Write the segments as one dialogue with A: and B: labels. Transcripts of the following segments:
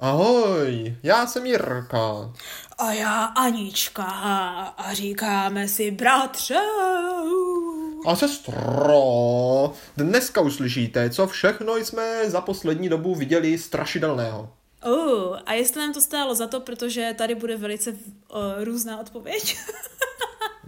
A: Ahoj, já jsem Jirka.
B: A já Anička a říkáme si bratře.
A: A sestro, dneska uslyšíte, co všechno jsme za poslední dobu viděli strašidelného.
B: Uh, a jestli nám to stálo za to, protože tady bude velice uh, různá odpověď.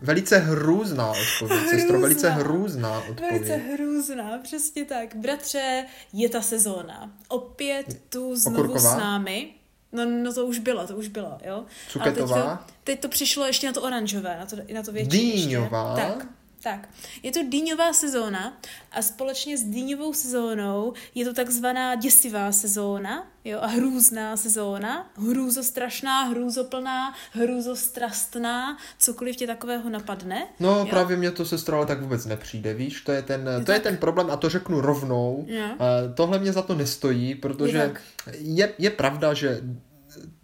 A: Velice hrůzná odpověď, sestro, velice hrůzná odpověď.
B: Velice hrůzná, přesně tak. Bratře, je ta sezóna. Opět tu znovu
A: Okurková?
B: s námi. No, no to už bylo, to už bylo, jo.
A: Cuketová?
B: Ale teď to, teď to přišlo ještě na to oranžové, na to, na to větší
A: Dýňová?
B: Ještě. Tak, tak. Je to dýňová sezóna a společně s dýňovou sezónou je to takzvaná děsivá sezóna, jo, a hrůzná sezóna, hrůzostrašná, hrůzoplná, hrůzostrastná, cokoliv tě takového napadne.
A: No
B: jo.
A: právě mě to sestro ale tak vůbec nepřijde, víš, to je ten, to je
B: tak.
A: ten problém a to řeknu rovnou.
B: Jo.
A: Tohle mě za to nestojí,
B: Je
A: protože
B: tak.
A: je, je pravda, že,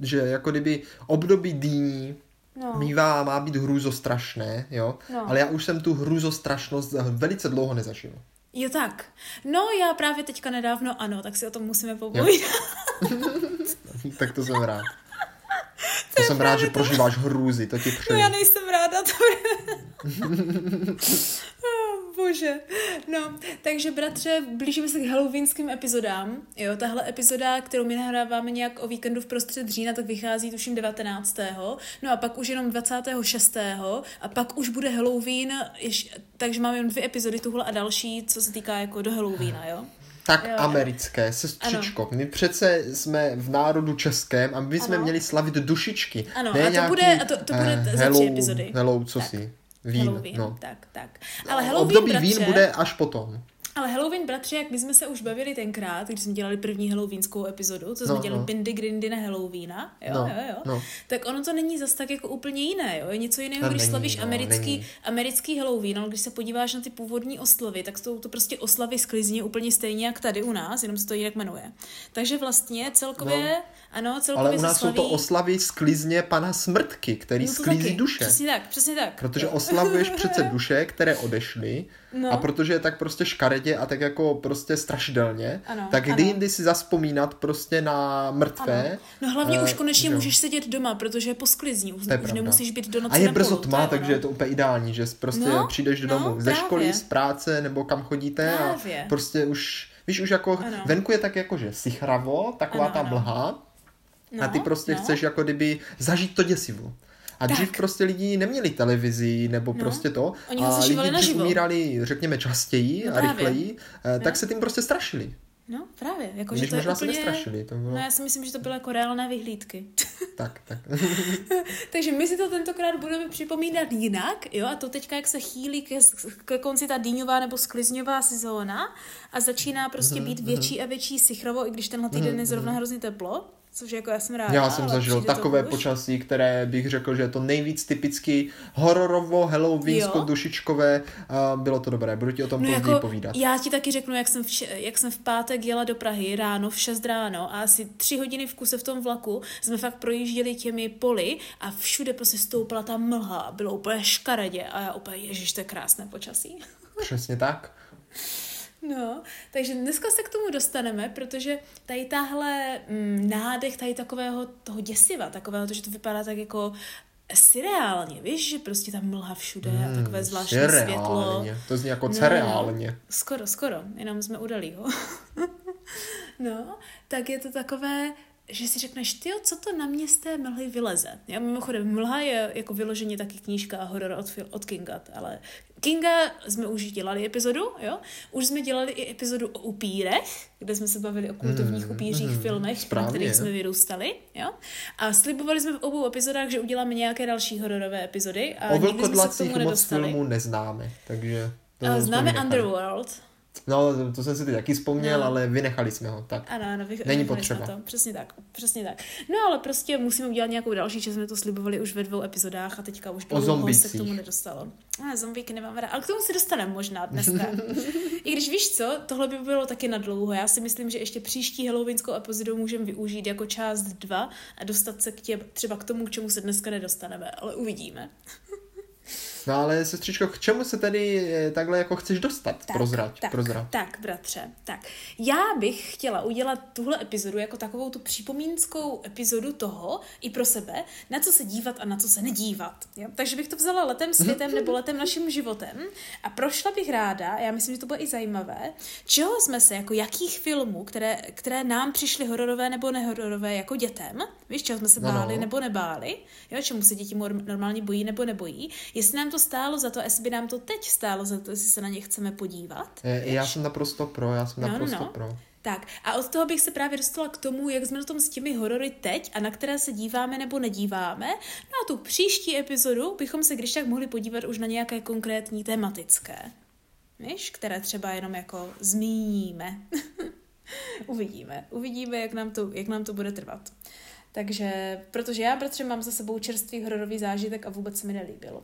A: že jako kdyby období dýní
B: No.
A: mívá, má být hrůzostrašné, jo,
B: No.
A: ale já už jsem tu hrůzostrašnost velice dlouho nezažil.
B: Jo tak. No já právě teďka nedávno ano, tak si o tom musíme popovídat.
A: tak to jsem rád. To jsem rád, že prožíváš hrůzy, to ti
B: No
A: přeji.
B: já nejsem ráda, to Oh, Bože. No, takže bratře, blížíme se k halloweenským epizodám. Jo, tahle epizoda, kterou my nahráváme nějak o víkendu v prostřed října, tak vychází tuším 19. No a pak už jenom 26. A pak už bude Halloween, ješ, takže máme jenom dvě epizody, tuhle a další, co se týká jako do Halloweena, jo?
A: Tak
B: Jo,
A: americké, sestřičko, my přece jsme v národu českém a my jsme
B: Ano.
A: měli slavit dušičky.
B: Ano,
A: ne
B: a to
A: nějaký,
B: bude- a to- to bude
A: eh,
B: za tři
A: hello,
B: epizody.
A: Hello, co
B: Tak.
A: si? Vín,
B: Halloween,
A: no.
B: tak, tak. Ale Halloween,
A: Období
B: bratře,
A: vín bude až potom.
B: Ale Halloween, bratře, jak my jsme se už bavili tenkrát, když jsme dělali první halloweenskou epizodu, co jsme
A: No,
B: dělali
A: no.
B: Pindy Grindy na Halloweena, jo,
A: No,
B: jo, jo,
A: no.
B: tak ono to není zas tak jako úplně jiné, jo, je něco jiného,
A: No,
B: když
A: není,
B: slavíš
A: no,
B: americký,
A: není.
B: americký Halloween, ale když se podíváš na ty původní oslavy, tak jsou to prostě oslavy sklizně úplně stejně jak tady u nás, jenom se to jinak jmenuje. Takže vlastně celkově,
A: No.
B: ano, celkově
A: Ale u nás
B: slaví...
A: jsou to oslavy sklizně pana Smrtky, který
B: No
A: sklízí
B: taky,
A: duše.
B: Přesně tak, přesně tak.
A: Protože oslavuješ přece duše, které odešly
B: No.
A: a protože je tak prostě škaredě a tak jako prostě strašidelně,
B: Ano,
A: tak kdy
B: ano.
A: jindy si zaspomínat prostě na mrtvé.
B: Ano. No hlavně
A: eh,
B: už konečně
A: jo.
B: můžeš sedět doma, protože je po sklizní, už, už nemusíš být do noci
A: A je brzo tma,
B: je
A: takže je to úplně ideální, že prostě
B: No,
A: přijdeš
B: no,
A: domů ze
B: právě.
A: školy, z práce nebo kam chodíte
B: Právě.
A: a prostě už, víš, už jako
B: Ano.
A: venku je tak jako, že sichravo, taková
B: Ano,
A: ta mlha a ty
B: No,
A: prostě
B: no.
A: chceš jako kdyby zažít to děsivo. A dřív
B: Tak.
A: prostě lidi neměli televizi nebo
B: No.
A: prostě to
B: Oni
A: a lidi dřív umírali, řekněme, častěji
B: No
A: a
B: právě.
A: rychleji, eh, tak
B: No.
A: se tím prostě strašili.
B: No, právě. Jako,
A: Když
B: že to je
A: možná se
B: úplně...
A: nestrašili. To bylo...
B: No já si myslím, že to bylo jako reálné vyhlídky.
A: Tak, tak.
B: Takže my si to tentokrát budeme připomínat jinak, jo, a to teďka, jak se chýlí ke, ke konci ta dýňová nebo sklizňová sezóna a začíná prostě
A: Mhm,
B: být větší a větší sichrovo, i když tenhle týden je zrovna hrozně teplo, což jako já jsem ráda.
A: Já jsem zažil takové
B: už.
A: počasí, které bych řekl, že je to nejvíc typicky hororovo, halloweensko, dušičkové. A bylo to dobré, budu ti o tom
B: No
A: později
B: jako,
A: povídat.
B: já ti taky řeknu, jak jsem, v, jak jsem v pátek jela do Prahy ráno v 6 ráno a asi tři hodiny v kuse v tom vlaku jsme fakt projížděli těmi poli a všude prostě stoupala ta mlha bylo úplně škaredě a já úplně, ježiš, to je krásné počasí.
A: Přesně tak.
B: No, takže dneska se k tomu dostaneme, protože tady tahle mm, nádech tady takového toho děsiva, takového to, že to vypadá tak jako surreálně, víš, že prostě ta mlha všude a takové zvláštní světlo.
A: To zní jako
B: No,
A: cereálně.
B: Skoro, skoro, jenom jsme udali ho. no, tak je to takové, že si řekneš, ty co to na mě z té mlhy vyleze. Já mimochodem, mlha je jako vyloženě taky knížka a horor od, od Kinga, ale Kinga jsme už dělali epizodu, jo? Už jsme dělali i epizodu o upírech, kde jsme se bavili o kultovních upířích filmech, na
A: správně.
B: kterých jsme vyrůstali, jo? A slibovali jsme v obou epizodách, že uděláme nějaké další hororové epizody a
A: O
B: nikdy jsme se k
A: vlkodlacích
B: tomu
A: moc
B: nedostali.
A: filmů neznáme, takže... To
B: Známe. Underworld,
A: No, to- jsem si teď taky vzpomněl,
B: No.
A: ale vynechali jsme ho. Tak.
B: Ano, ano, vy,
A: Není potřeba.
B: To. Přesně tak, přesně tak. No ale prostě musíme udělat nějakou další, že jsme to slibovali už ve dvou epizodách a teďka už dlouho se k tomu nedostalo. A zombíky nemám ráda, ale k tomu se dostaneme možná dneska. I když víš co, tohle by bylo taky na dlouho. Já si myslím, že ještě příští halloweenskou epizodu můžeme využít jako část dva a dostat se k tě, třeba k tomu, k čemu se dneska nedostaneme, ale uvidíme.
A: No ale sestřičko, k čemu se tedy eh, takhle jako chceš dostat?
B: Tak,
A: prozrať,
B: tak,
A: prozrať.
B: tak, bratře, tak. Já bych chtěla udělat tuhle epizodu jako takovou tu připomínskou epizodu toho i pro sebe, na co se dívat a na co se nedívat. Jo? Takže bych to vzala letem světem nebo letem naším životem a prošla bych ráda, já myslím, že to bude i zajímavé, čeho jsme se, jako jakých filmů, které, které nám přišly hororové nebo nehororové jako dětem, víš, čeho jsme se
A: No, no.
B: báli nebo nebáli, jo, čemu se děti normálně bojí nebo nebojí, jestli nám to stálo za to, jestli by nám to teď stálo za to, jestli se na ně chceme podívat.
A: Eh, Já jsem naprosto pro, já jsem
B: No, no,
A: naprosto
B: no.
A: pro.
B: Tak a od toho bych se právě dostala k tomu, jak jsme na tom s těmi horory teď a na které se díváme nebo nedíváme. No a tu příští epizodu bychom se když tak mohli podívat už na nějaké konkrétní tematické. Víš, které třeba jenom jako zmíníme. uvidíme. Uvidíme, jak nám, to, jak nám to bude trvat. Takže, protože já, bratře, mám za sebou čerstvý hororový zážitek a vůbec se mi nelíbilo.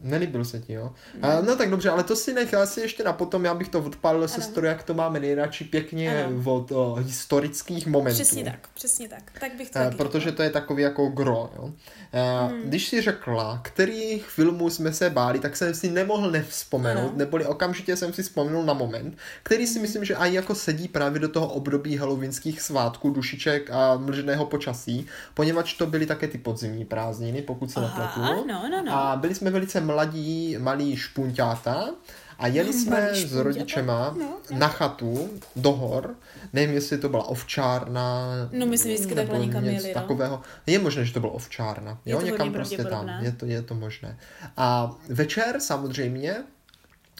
A: Nelíbil se ti, jo? A, no tak dobře, ale to si nech asi ještě na potom, já bych to odpálil sestro, jak to máme nejradši pěkně
B: Ano.
A: od o, historických momentů.
B: Přesně tak, přesně tak. Tak bych to
A: Eh,
B: taky
A: protože to je takový jako gro, jo. Eh,
B: Hmm.
A: Když si řekla, kterých filmů jsme se báli, tak jsem si nemohl nevzpomenout,
B: Ano.
A: Neboli okamžitě jsem si vzpomněl na moment, který si myslím, že i jako sedí právě do toho období halloweenských svátků, dušiček a mlženého počasí, poněvadž to byly také ty podzimní prázdniny, pokud se nepletu.
B: no, no, no.
A: A byli jsme velice mladí, malí špunťáta a jeli jsme s rodičema
B: no, no.
A: na chatu do hor. Nevím, jestli to byla ovčárna.
B: No, my jsme vždycky
A: nebo
B: takhle někam
A: něco
B: jeli, no.
A: takového. Je možné, že to bylo ovčárna.
B: Je
A: Jo,
B: to
A: někam prostě tam. Je to, je to možné. A večer samozřejmě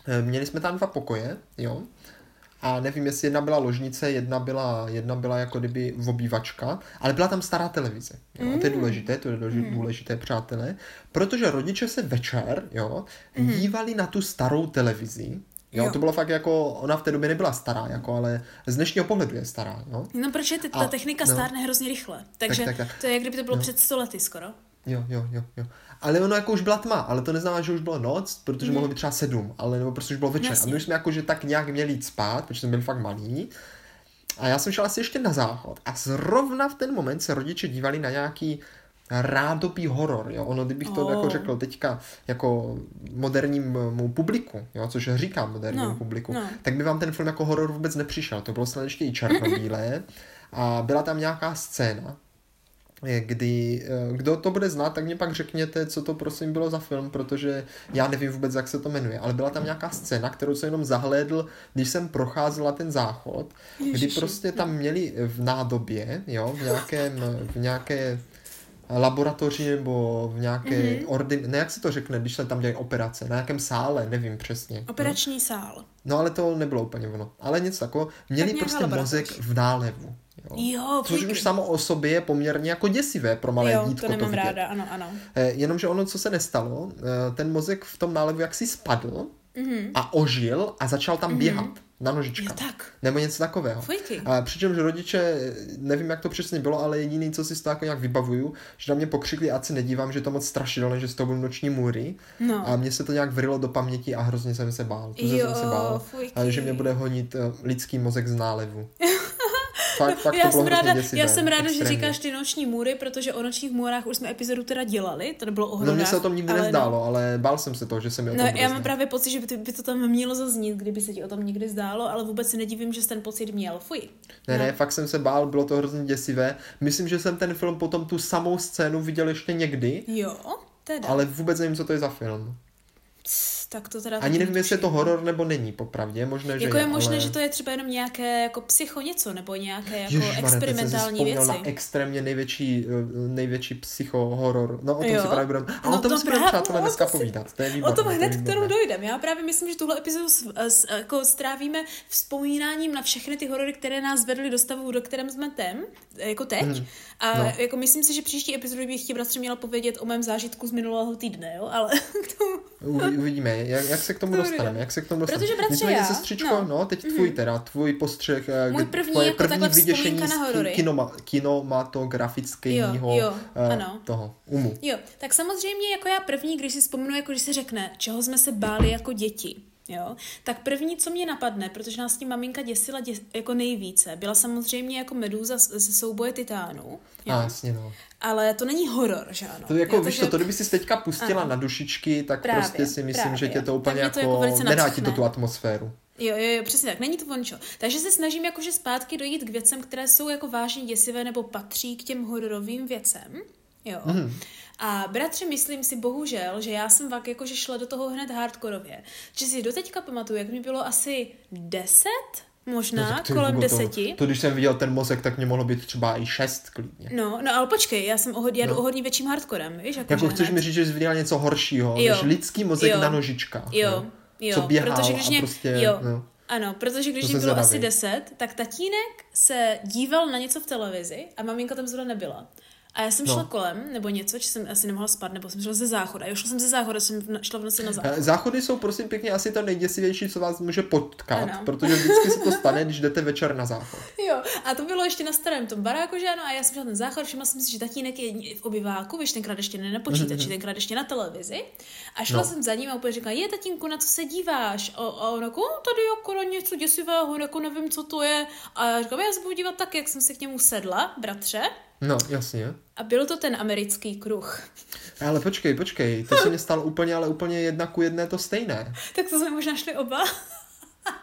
A: eh, měli jsme tam dva pokoje, jo. A nevím, jestli jedna byla ložnice, jedna byla, jedna byla jako kdyby obývačka, ale byla tam stará televize. Jo?
B: Mm.
A: To je důležité, to je důležité, důležité, přátelé, protože rodiče se večer, jo, dívali na tu starou televizi, jo,
B: Mm. Jo.
A: to bylo fakt jako, ona v té době nebyla stará, jako, ale z dnešního pohledu je stará, jo.
B: No, protože ty, ta
A: A-
B: technika
A: no.
B: stárne hrozně rychle. Takže
A: tak, tak.
B: to je, jak kdyby to bylo
A: No.
B: před sto lety skoro.
A: Jo, jo, jo, jo. Ale ono jako už byla tma, ale to neznamená, že už byla noc, protože mohlo být třeba sedm, ale nebo prostě už bylo večer.
B: Jasně.
A: A my jsme jako, že tak nějak měli jít spát, protože jsme byli fakt malí. A já jsem šel asi ještě na záchod a zrovna v ten moment se rodiče dívali na nějaký rádoby horor, jo. Ono, kdybych to
B: Oh.
A: jako řekl teďka jako modernímu publiku, jo, což říkám modernímu
B: No,
A: publiku,
B: no.
A: tak by vám ten film jako horor vůbec nepřišel. To bylo snad ještě i černobílé a byla tam nějaká scéna, kdy, eh, kdo to bude znát, tak mě pak řekněte, co to prosím bylo za film, protože já nevím vůbec, jak se to jmenuje, ale byla tam nějaká scéna, kterou jsem jenom zahlédl, když jsem procházela ten záchod, kdy
B: Ježiši,
A: prostě tam měli v nádobě, jo, v nějakém, v nějaké laboratoři nebo v nějaké
B: Mhm.
A: mm-hmm. ordin... Ne, jak se to řekne, když se tam dělají operace, na nějakém sále, nevím přesně.
B: Operační sál.
A: No ale to nebylo úplně ono. Ale něco takového. Měli
B: nějaká
A: prostě
B: laboratoř.
A: mozek v nálevu. Jo.
B: Jo,
A: Což už samo o sobě je poměrně jako děsivé pro malé
B: jo,
A: dítko
B: to nemám
A: vidět.
B: ráda, ano, ano.
A: Eh, Jenomže ono, co se nestalo, eh, ten mozek v tom nálevu jaksi spadl
B: Mhm.
A: a ožil a začal tam běhat na nožičkách.
B: tak.
A: Nebo něco takového.
B: Fujky.
A: A přičemž rodiče, nevím, jak to přesně bylo, ale jediný, co si z toho jako nějak vybavuju, že na mě pokřikli, ať se nedívám, že je to moc strašidelné, že z toho budou noční můry.
B: No.
A: A mně se to nějak vrilo do paměti a hrozně jsem se bál. To
B: Jo,
A: jsem se bál,
B: fujky.
A: a že mě bude honit eh, lidský mozek z nálevu. fakt, fakt to
B: já,
A: bylo
B: jsem ráda,
A: děsivé,
B: já jsem ráda, že
A: extrémně.
B: říkáš ty noční můry, protože o nočních můrách už jsme epizodu teda dělali, to nebylo o
A: No mně se o tom nikdy
B: ale
A: nezdálo, ale bál jsem se toho, že se mi o
B: No,
A: tom
B: no já mám
A: znát.
B: právě pocit, že by to, by to tam mělo zaznít, kdyby se ti o tom někdy zdálo, ale vůbec si nedivím, že jsi ten pocit měl. Fuj.
A: Ne,
B: no.
A: ne, fakt jsem se bál, bylo to hrozně děsivé. Myslím, že jsem ten film potom tu samou scénu viděl ještě někdy,
B: Jo, teda.
A: ale vůbec nevím, co to je za film.
B: Cs, tak to teda...
A: Ani nevím, jestli je to horor nebo není, popravdě. Je možné, že
B: Jako je možné,
A: ale...
B: že to je třeba jenom nějaké jako psycho něco, nebo nějaké jako
A: si
B: experimentální
A: vzpomněl
B: věci.
A: na extrémně největší, eh, největší psycho-horor. No o tom
B: Jo.
A: si právě budeme... A
B: No
A: o tom
B: to
A: si budeme
B: právě-
A: přátelé
B: o
A: dneska
B: tom si-
A: povídat. To je
B: O
A: výborné.
B: tom
A: to je
B: hned k
A: výborné.
B: tomu dojdeme. Já právě myslím, že tuhle epizodu s, s, jako strávíme vzpomínáním na všechny ty horory, které nás vedly do stavu, do kterém jsme tem, jako teď.
A: Mhm.
B: A
A: No.
B: jako myslím si, že příští epizodu bych ti bratře měla povědět o mém zážitku z minulého týdne, jo? Ale k tomu...
A: Uvi- Jak, jak se k tomu
B: To
A: dostaneme, jak se k tomu dostaneme.
B: Protože, bratře,
A: Nicméně,
B: já-
A: sestřičko,
B: no.
A: no, teď tvůj teda, tvůj postřeh, eh,
B: Můj první
A: tvoje
B: jako takhle vzpomínka na
A: z
B: horory.
A: kinoma, kinematografického
B: Jo, jo, ano.
A: toho umu.
B: Jo, tak samozřejmě jako já první, když si vzpomenu, jako když se řekne, čeho jsme se báli jako děti, jo, tak první, co mě napadne, protože nás tím maminka děsila děs, jako nejvíce, byla samozřejmě jako medúza ze souboje titánů.
A: A jasně, no.
B: Ale to není horor, že ano.
A: To jako, jo, víš takže... to, to kdyby si teďka pustila ano. na dušičky, tak právě, prostě si myslím, právě. že tě to úplně jako, to jako nedá ti to tu atmosféru.
B: Jo, jo, jo, přesně tak, není to vončo. Takže se snažím jakože zpátky dojít k věcem, které jsou jako vážně děsivé nebo patří k těm hororovým věcem. Jo. Mm. A bratře, myslím si bohužel, že já jsem pak jakože šla do toho hned hardkorově. Že si doteďka pamatuju, jak mi bylo asi deset, možná no, kolem deseti.
A: To, to, když jsem viděl ten mozek, tak mě mohlo být třeba i šest klidně.
B: No, no ale počkej, já jsem ohod, já no. o hodně větším hardcorem, víš?
A: Jako, jako chceš hned. mi říct, že jsi viděla něco horšího, jo. než lidský mozek jo. na nožičkách.
B: Jo, no? jo.
A: Co běhal protože když mě, a prostě...
B: Jo. No. Ano, protože když mi bylo asi deset, tak tatínek se díval na něco v televizi a maminka tam zrovna nebyla. A já jsem no. šla kolem, nebo něco, že jsem asi nemohla spát, nebo jsem šla ze záchoda. Jo, šla jsem ze záchoda, jsem šla v noci na záchod.
A: Záchody jsou prosím pěkně asi to nejděsivější, co vás může potkat, ano. protože vždycky se to stane, když jdete večer na záchod.
B: Jo, a to bylo ještě na starém tom baráku, že ano, a já jsem šla ten záchod, všimla jsem si, že tatínek je v obyváku, víš, tenkrát ještě ne na počítači, tenkrát ještě na televizi. A šla no. jsem za ním a úplně říkala, je tatínku, na co se díváš? A, a on jako, tady jako na něco děsivého, jako nevím, co to je. A já říkám, já se budu dívat tak, jak jsem se k němu sedla, bratře.
A: No, jasně.
B: A byl to ten americký kruh.
A: Ale počkej, počkej, to se mě stalo úplně, ale úplně jedna ku jedné to stejné.
B: tak to jsme možná šli oba.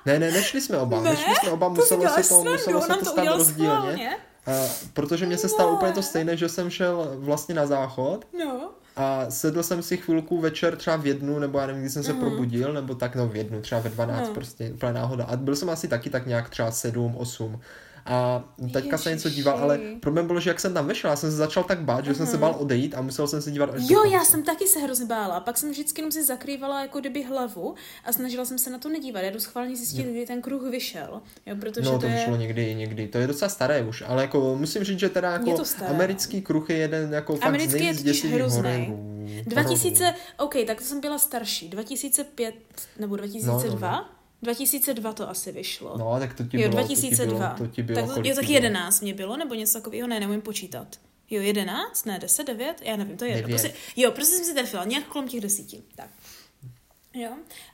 A: ne, ne, nešli jsme oba. Ne? Nešli jsme oba, muselo se to, muselo se to, to stát rozdílně. Uh, protože mně se stalo úplně to stejné, že jsem šel vlastně na záchod.
B: No.
A: A sedl jsem si chvilku večer třeba v jednu, nebo já nevím, kdy jsem se mm. probudil, nebo tak, no v jednu, třeba ve dvanáct, no. prostě úplně náhoda. A byl jsem asi taky tak nějak třeba sedm, osm. A teďka Ježiši. se něco díval, ale problém bylo, že jak jsem tam vešel, já jsem se začal tak bát, že jsem se bál odejít a musel jsem se dívat až
B: Jo, já jsem taky se hrozně bála. Pak jsem vždycky jenom si zakrývala jako kdyby hlavu a snažila jsem se na to nedívat. Já jdu schválně zjistit, kdy ten kruh vyšel. Jo, protože
A: no, to,
B: to
A: je... vyšlo někdy, někdy. To je docela staré už, ale jako musím říct, že teda jako americký kruh je jeden jako fakt americký z nejzděsivých hororů.
B: 2000, OK, tak to jsem byla starší. 2005 nebo 2002. No, no, no. 2002 to asi vyšlo.
A: No, tak to ti bylo.
B: Jo, 2002.
A: To ti bylo, to ti bylo
B: tak, jo, tak 11 mě bylo, nebo něco takového, ne, neumím počítat. Jo, 11, ne, 10, 9, já nevím, to je jedno. Prostě, jo, prostě jsem si trefila, nějak kolem těch desíti. Tak. Jo.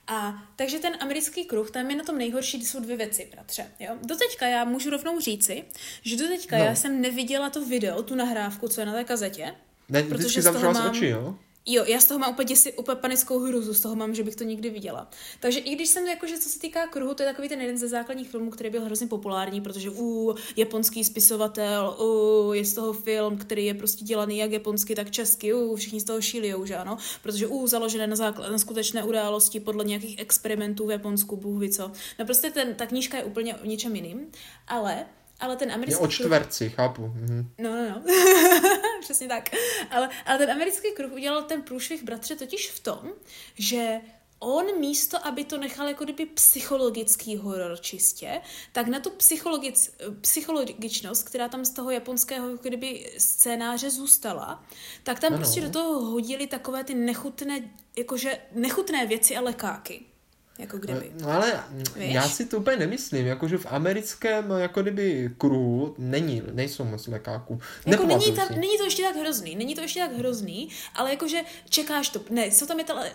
B: A takže ten americký kruh, tam je na tom nejhorší, jsou dvě věci, bratře. Jo. Doteďka já můžu rovnou říci, že doteďka no. já jsem neviděla to video, tu nahrávku, co je na té kazetě.
A: Ne, protože z toho mám... oči, jo?
B: Jo, já z toho mám úplně, děsi, úplně panickou hruzu, z toho mám, že bych to nikdy viděla. Takže i když jsem, jakože co se týká kruhu, to je takový ten jeden ze základních filmů, který byl hrozně populární, protože u japonský spisovatel, u je z toho film, který je prostě dělaný jak japonsky, tak česky, u všichni z toho šílijou, že ano, protože u založené na, základ, na skutečné události podle nějakých experimentů v Japonsku, bůh ví co. No prostě ten, ta knížka je úplně o něčem jiným, ale ale ten americký...
A: Je o čtverci, kruh... chápu. Mhm.
B: No, no, no. Přesně tak. Ale, ale ten americký kruh udělal ten průšvih bratře totiž v tom, že on místo, aby to nechal jako kdyby psychologický horor čistě, tak na tu psychologic, psychologičnost, která tam z toho japonského jako kdyby scénáře zůstala, tak tam ano. prostě do toho hodili takové ty nechutné, jakože nechutné věci a lekáky. Jako kdyby.
A: No ale Víš? já si to úplně nemyslím, jakože v americkém jako kdyby kruhu není, nejsou moc lekáků.
B: Jako není, tam, není to ještě tak hrozný, není to ještě tak hrozný, ale jakože čekáš to, ne, co tam je tele,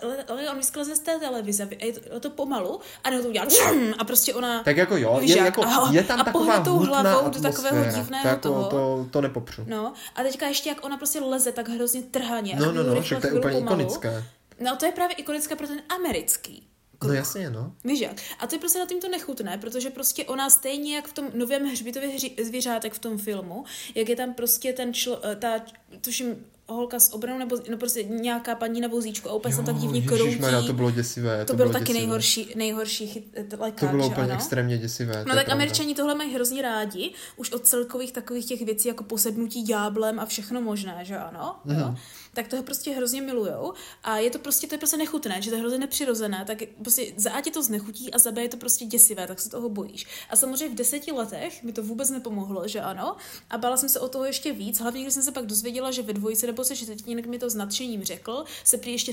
B: on vyskleze z té televize, je to, to pomalu a ne to udělá a prostě ona...
A: Tak jako jo, je, jako, je tam
B: a
A: taková
B: tou hlavou do takového divného
A: to, jako,
B: toho.
A: To, to nepopřu.
B: No a teďka ještě jak ona prostě leze tak hrozně trhaně.
A: No, no, no, však to je úplně ikonické.
B: No to je právě ikonické pro ten americký
A: kruh. No jasně, no.
B: Víš jak? A to je prostě na tím to nechutné, protože prostě ona stejně jak v tom novém hřbitově zvířátek v tom filmu, jak je tam prostě ten člo, eh, ta, tuším, holka s obranou, nebo no prostě nějaká paní na vozíčku a úplně se tak divně kroutí.
A: to bylo děsivé.
B: To, to bylo, bylo taky děsivé. nejhorší, nejhorší chyt, eh, lekák,
A: To bylo úplně ano? extrémně děsivé.
B: No tak američani tohle mají hrozně rádi, už od celkových takových těch věcí jako posednutí dňáblem a všechno možné, že ano? Mm. Jo? Tak to prostě hrozně milujou a je to prostě, to je prostě nechutné, že to je hrozně nepřirozené, tak prostě za A tě to znechutí a za B je to prostě děsivé, tak se toho bojíš. A samozřejmě v deseti letech mi to vůbec nepomohlo, že ano, a bála jsem se o toho ještě víc, hlavně když jsem se pak dozvěděla, že ve dvojice nebo se, že teď mi to s nadšením řekl, se prý ještě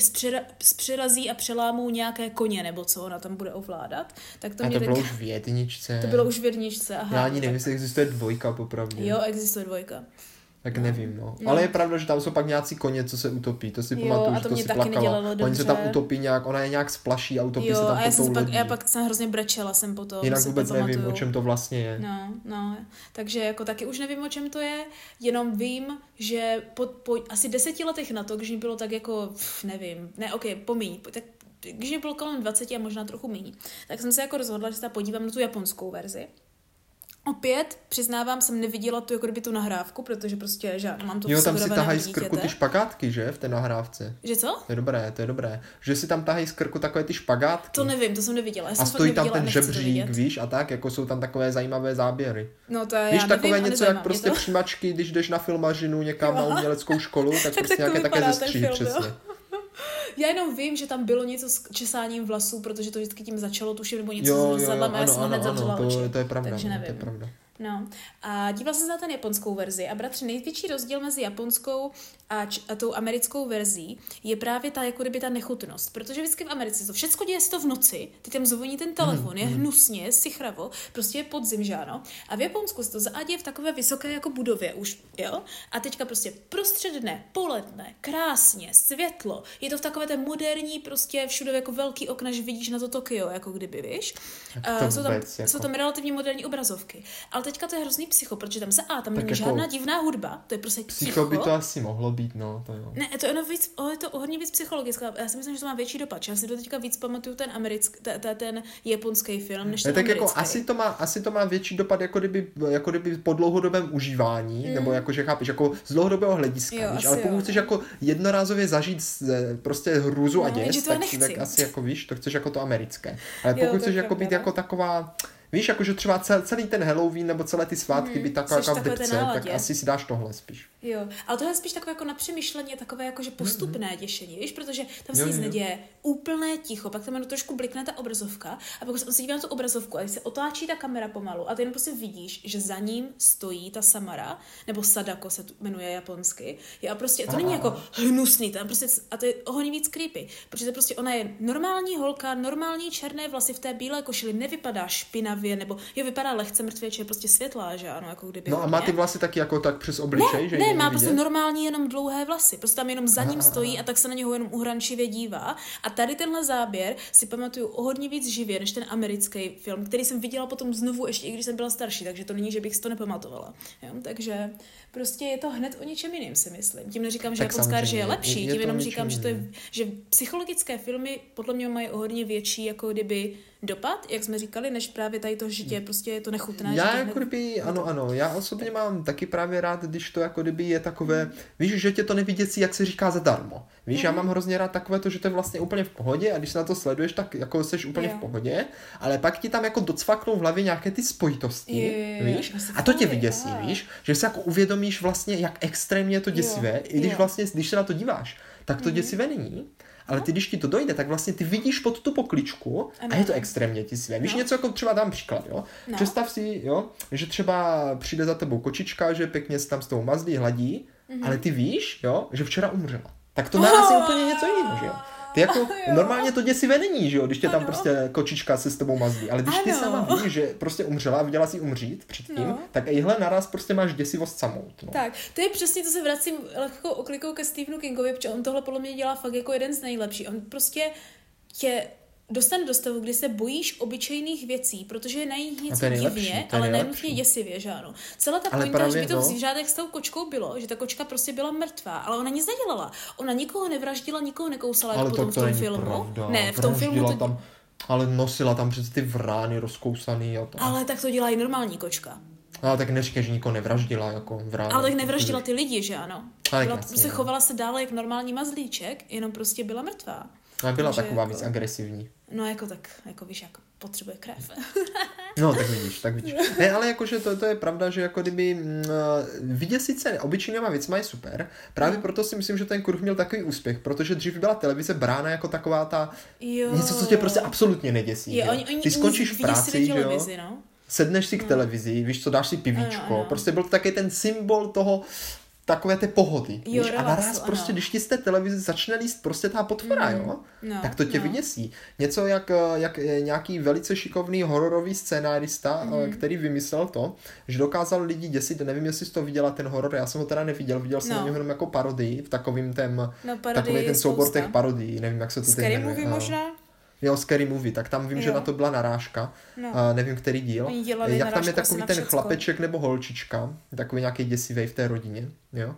B: zpřerazí a přelámou nějaké koně, nebo co ona tam bude ovládat. Tak
A: to, a to bylo tak... už v jedničce.
B: To bylo už v jedničce, aha.
A: Já ani nevím, jestli existuje dvojka popravdě.
B: Jo, existuje dvojka.
A: Tak nevím, no. no. Ale je pravda, že tam jsou pak nějací koně, co se utopí, to si jo, pamatuju, že to, to si plakala. Oni se tam utopí nějak, ona je nějak splaší a utopí jo, se tam
B: a já, jsem pak, já pak jsem hrozně brečela jsem po to.
A: Jinak vůbec nevím, pamatuju. o čem to vlastně je.
B: No, no, takže jako taky už nevím, o čem to je, jenom vím, že po, po asi deseti letech na to, když mi bylo tak jako, pff, nevím, ne, ok, pomíň, tak když mi bylo kolem 20 a možná trochu méně, tak jsem se jako rozhodla, že se podívám na tu japonskou verzi. Opět, přiznávám, jsem neviděla tu jako kdyby tu nahrávku, protože prostě že mám to
A: Jo, tam si tahají z krku ty špagátky, že, v té nahrávce.
B: Že co?
A: To je dobré, to je dobré. Že si tam tahají z krku takové ty špagátky.
B: To nevím, to jsem neviděla. Já
A: a stojí tam ten žebřík, víš, a tak, jako jsou tam takové zajímavé záběry.
B: No to je,
A: víš,
B: já
A: takové
B: nevím,
A: něco jak prostě to. když jdeš na filmařinu někam na uměleckou školu, tak, tak prostě nějaké také zestří, přesně.
B: Já jenom vím, že tam bylo něco s česáním vlasů, protože to vždycky tím začalo, tuším, nebo něco jo, s zadlem a já jsem hned zavřela
A: to, to je pravda, takže nevím. to je pravda.
B: No a díval jsem se na ten japonskou verzi a bratři, největší rozdíl mezi japonskou a, č- a tou americkou verzí je právě ta, jako kdyby ta nechutnost, protože vždycky v Americe to všechno děje se to v noci, ty tam zvoní ten telefon, mm, je mm. hnusně, sichravo, prostě je podzim, že ano. A v Japonsku se to zaděje v takové vysoké jako budově už, jo? A teďka prostě prostředne, poledne, krásně, světlo, je to v takové té moderní, prostě všude jako velký okna, že vidíš na to Tokio, jako kdyby, víš. Uh, jsou, tam, jako... jsou tam relativně moderní obrazovky. Ale teďka to je hrozný psycho, protože tam se a tam není jako žádná divná hudba, to je prostě
A: psycho. Psycho by to asi mohlo být, no, to jo.
B: Ne, to je, ono víc, je to hodně víc psychologická. Já si myslím, že to má větší dopad. Já si to teďka víc pamatuju ten americký, ten, ten japonský film, než ten
A: tak
B: americký.
A: jako asi to, má, asi to má větší dopad, jako kdyby, jako kdyby po dlouhodobém užívání, mm. nebo jako, že chápeš, jako z dlouhodobého hlediska, jo, víš, ale pokud jo. chceš jako jednorázově zažít prostě hruzu no, a děs, tak, tak, asi jako víš, to chceš jako to americké. Ale pokud jo, chceš jako být jako taková Víš, jakože třeba celý ten Halloween nebo celé ty svátky hmm, by taková jako v depce, tak asi si dáš tohle spíš.
B: Jo, ale tohle je spíš takové jako na přemýšlení, takové jako že postupné mm-hmm. děšení, víš, protože tam se nic neděje, úplné ticho, pak tam jenom trošku blikne ta obrazovka a pak se dívá na tu obrazovku a když se otáčí ta kamera pomalu a ty jenom prostě vidíš, že za ním stojí ta Samara, nebo Sadako se jmenuje japonsky, jo, a prostě to není jako hnusný, tam prostě, a to je o hodně víc creepy, protože to prostě ona je normální holka, normální černé vlasy v té bílé košili, nevypadá špinavě, nebo jo, vypadá lehce mrtvě, je prostě světlá, že ano, jako kdyby.
A: No a má ty vlasy taky jako tak přes obličej,
B: ne,
A: že
B: ne, má vidět? prostě normální jenom dlouhé vlasy. Prostě tam jenom za ním stojí a tak se na něho jenom uhrančivě dívá. A tady tenhle záběr si pamatuju o hodně víc živě než ten americký film, který jsem viděla potom znovu ještě, i když jsem byla starší, takže to není, že bych si to nepamatovala. Jo? Takže prostě je to hned o něčem jiným, si myslím. Tím neříkám, že japonská je lepší, je tím jenom říkám, že, to je, že psychologické filmy podle mě mají o hodně větší jako kdyby dopad, jak jsme říkali, než právě tady to žitě, prostě je to nechutné.
A: Já jako hned... kdyby, ano, ano, já osobně mám taky právě rád, když to jako kdyby je takové, mm. víš, že tě to neviděcí, jak se říká zadarmo. Víš, mm. já mhm. mám hrozně rád takové to, že to je vlastně úplně v pohodě a když se na to sleduješ, tak jako jsi úplně jo. v pohodě, ale pak ti tam jako docvaknou v hlavě nějaké ty spojitosti, je, víš, a to tě vyděsí, víš, že si jako uvědomíš vlastně, jak extrémně je to děsivé, jo. i když jo. vlastně, když se na to díváš, tak to mm. děsivé není ale ty, když ti to dojde, tak vlastně ty vidíš pod tu pokličku ano. a je to extrémně své. Víš no. něco jako třeba dám příklad, jo? No. Představ si, jo, že třeba přijde za tebou kočička, že pěkně se tam s tou mazdí hladí, mm-hmm. ale ty víš, jo, že včera umřela. Tak to naraz je úplně něco jiného, že jo? Ty jako, normálně to děsivé není, že jo, když tě tam ano. prostě kočička se s tebou mazlí, ale když ano. ty sama víš, že prostě umřela a viděla si umřít předtím, no. tak ihle naraz prostě máš děsivost samou. No.
B: Tak, to je přesně, to se vracím lehkou oklikou ke Stephenu Kingovi, protože on tohle podle mě dělá fakt jako jeden z nejlepších. On prostě tě dostane do stavu, kdy se bojíš obyčejných věcí, protože je na nich něco divně, ale nenutně děsivě, že ano. Celá ta pointa, že by to no. v zvířátech s tou kočkou bylo, že ta kočka prostě byla mrtvá, ale ona nic nedělala. Ona nikoho nevraždila, nikoho nekousala, ale jako to, potom v tom filmu. Pravda. Ne, v tom filmu to...
A: tam, ale nosila tam přece ty vrány rozkousaný a to.
B: Ale tak to dělá i normální kočka.
A: Ale tak neříkej, že nikoho nevraždila jako vrát.
B: Ale tak nevraždila ty lidi, že ano. Ale byla, jasně, prostě no. chovala se dále jak normální mazlíček, jenom prostě byla mrtvá.
A: A byla Takže taková jako... víc agresivní.
B: No jako tak, jako víš, jako potřebuje krev.
A: no, tak vidíš, tak vidíš. Ne, ale jakože to, to je pravda, že jako kdyby uh, vidět sice obyčejnýma věcma je super, právě no. proto si myslím, že ten kruh měl takový úspěch, protože dřív byla televize brána jako taková ta, jo. něco, co tě prostě absolutně neděsí. Je, oni, oni, Ty skončíš v práci, že jo? No? sedneš si k no. televizi, víš co, dáš si pivíčko, no, no. prostě byl to taky ten symbol toho, takové ty pohody.
B: Jo,
A: víš? A naraz
B: ano.
A: prostě, když ti z té televize začne líst prostě ta potvora,
B: Mm,
A: jo,
B: no,
A: tak to tě
B: no.
A: vyděsí. Něco jak, eh, jak eh, nějaký velice šikovný hororový scénárista, mm. který vymyslel to, že dokázal lidi děsit, nevím, jestli jsi to viděla ten horor, já jsem ho teda neviděl, viděl jsem
B: No.
A: no. něho jenom jako parodii, v takovým tém,
B: No,
A: takový ten soubor těch parodií, nevím, jak se to teď jmenuje.
B: možná?
A: Jo, Scary Movie, tak tam vím, jo. že na to byla narážka.
B: No.
A: A nevím, který díl.
B: Oni
A: Jak tam je takový ten chlapeček nebo holčička, takový nějaký děsivý v té rodině, jo.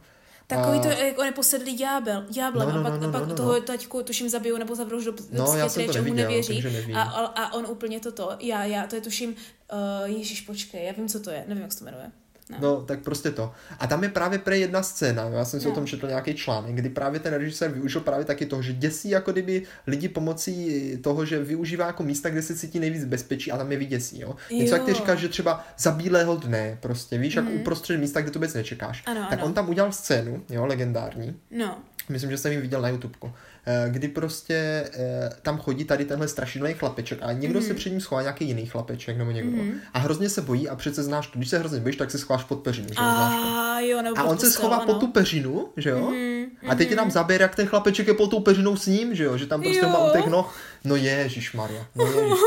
B: Takový to, jak on je posedlý ďábel, ďáblem
A: No, no,
B: a pak,
A: no, no,
B: pak
A: no, no.
B: toho taťku tuším zabijou nebo zavřou do, do
A: No, já jsem
B: psychiatrie,
A: to
B: čemu
A: neviděl,
B: nevěří.
A: nevím.
B: A, a, a, on úplně toto, já, já, to je tuším, uh, Ježíš, počkej, já vím, co to je, nevím, jak se to jmenuje. No.
A: No, tak prostě to. A tam je právě pre jedna scéna, já jsem si
B: No.
A: o tom četl nějaký článek, kdy právě ten režisér využil právě taky toho, že děsí jako kdyby lidi pomocí toho, že využívá jako místa, kde se cítí nejvíc bezpečí a tam je vyděsí, jo. Něco jak ty
B: Jo.
A: říkáš, že třeba za bílého dne, prostě, víš,
B: Mhm.
A: jako uprostřed místa, kde to vůbec nečekáš.
B: Ano,
A: tak
B: ano.
A: on tam udělal scénu, jo, legendární,
B: No,
A: Myslím, že jsem ji viděl na YouTubeku. Eh, Kdy prostě eh, tam chodí tady tenhle strašidelný chlapeček a někdo
B: Mhm.
A: se před ním schová nějaký jiný chlapeček nebo někdo. A hrozně se bojí a přece znáš to, když se hrozně bojíš, tak se schováš pod peřinu, že
B: a jo, nebo
A: A on se schová
B: ano.
A: pod tu peřinu, že jo?
B: Mhm,
A: A teď je tam záběr, jak ten chlapeček je pod tou peřinou s ním, že jo? Že tam prostě
B: Jo.
A: má u těch noh. No ježíš Maria, no ježíš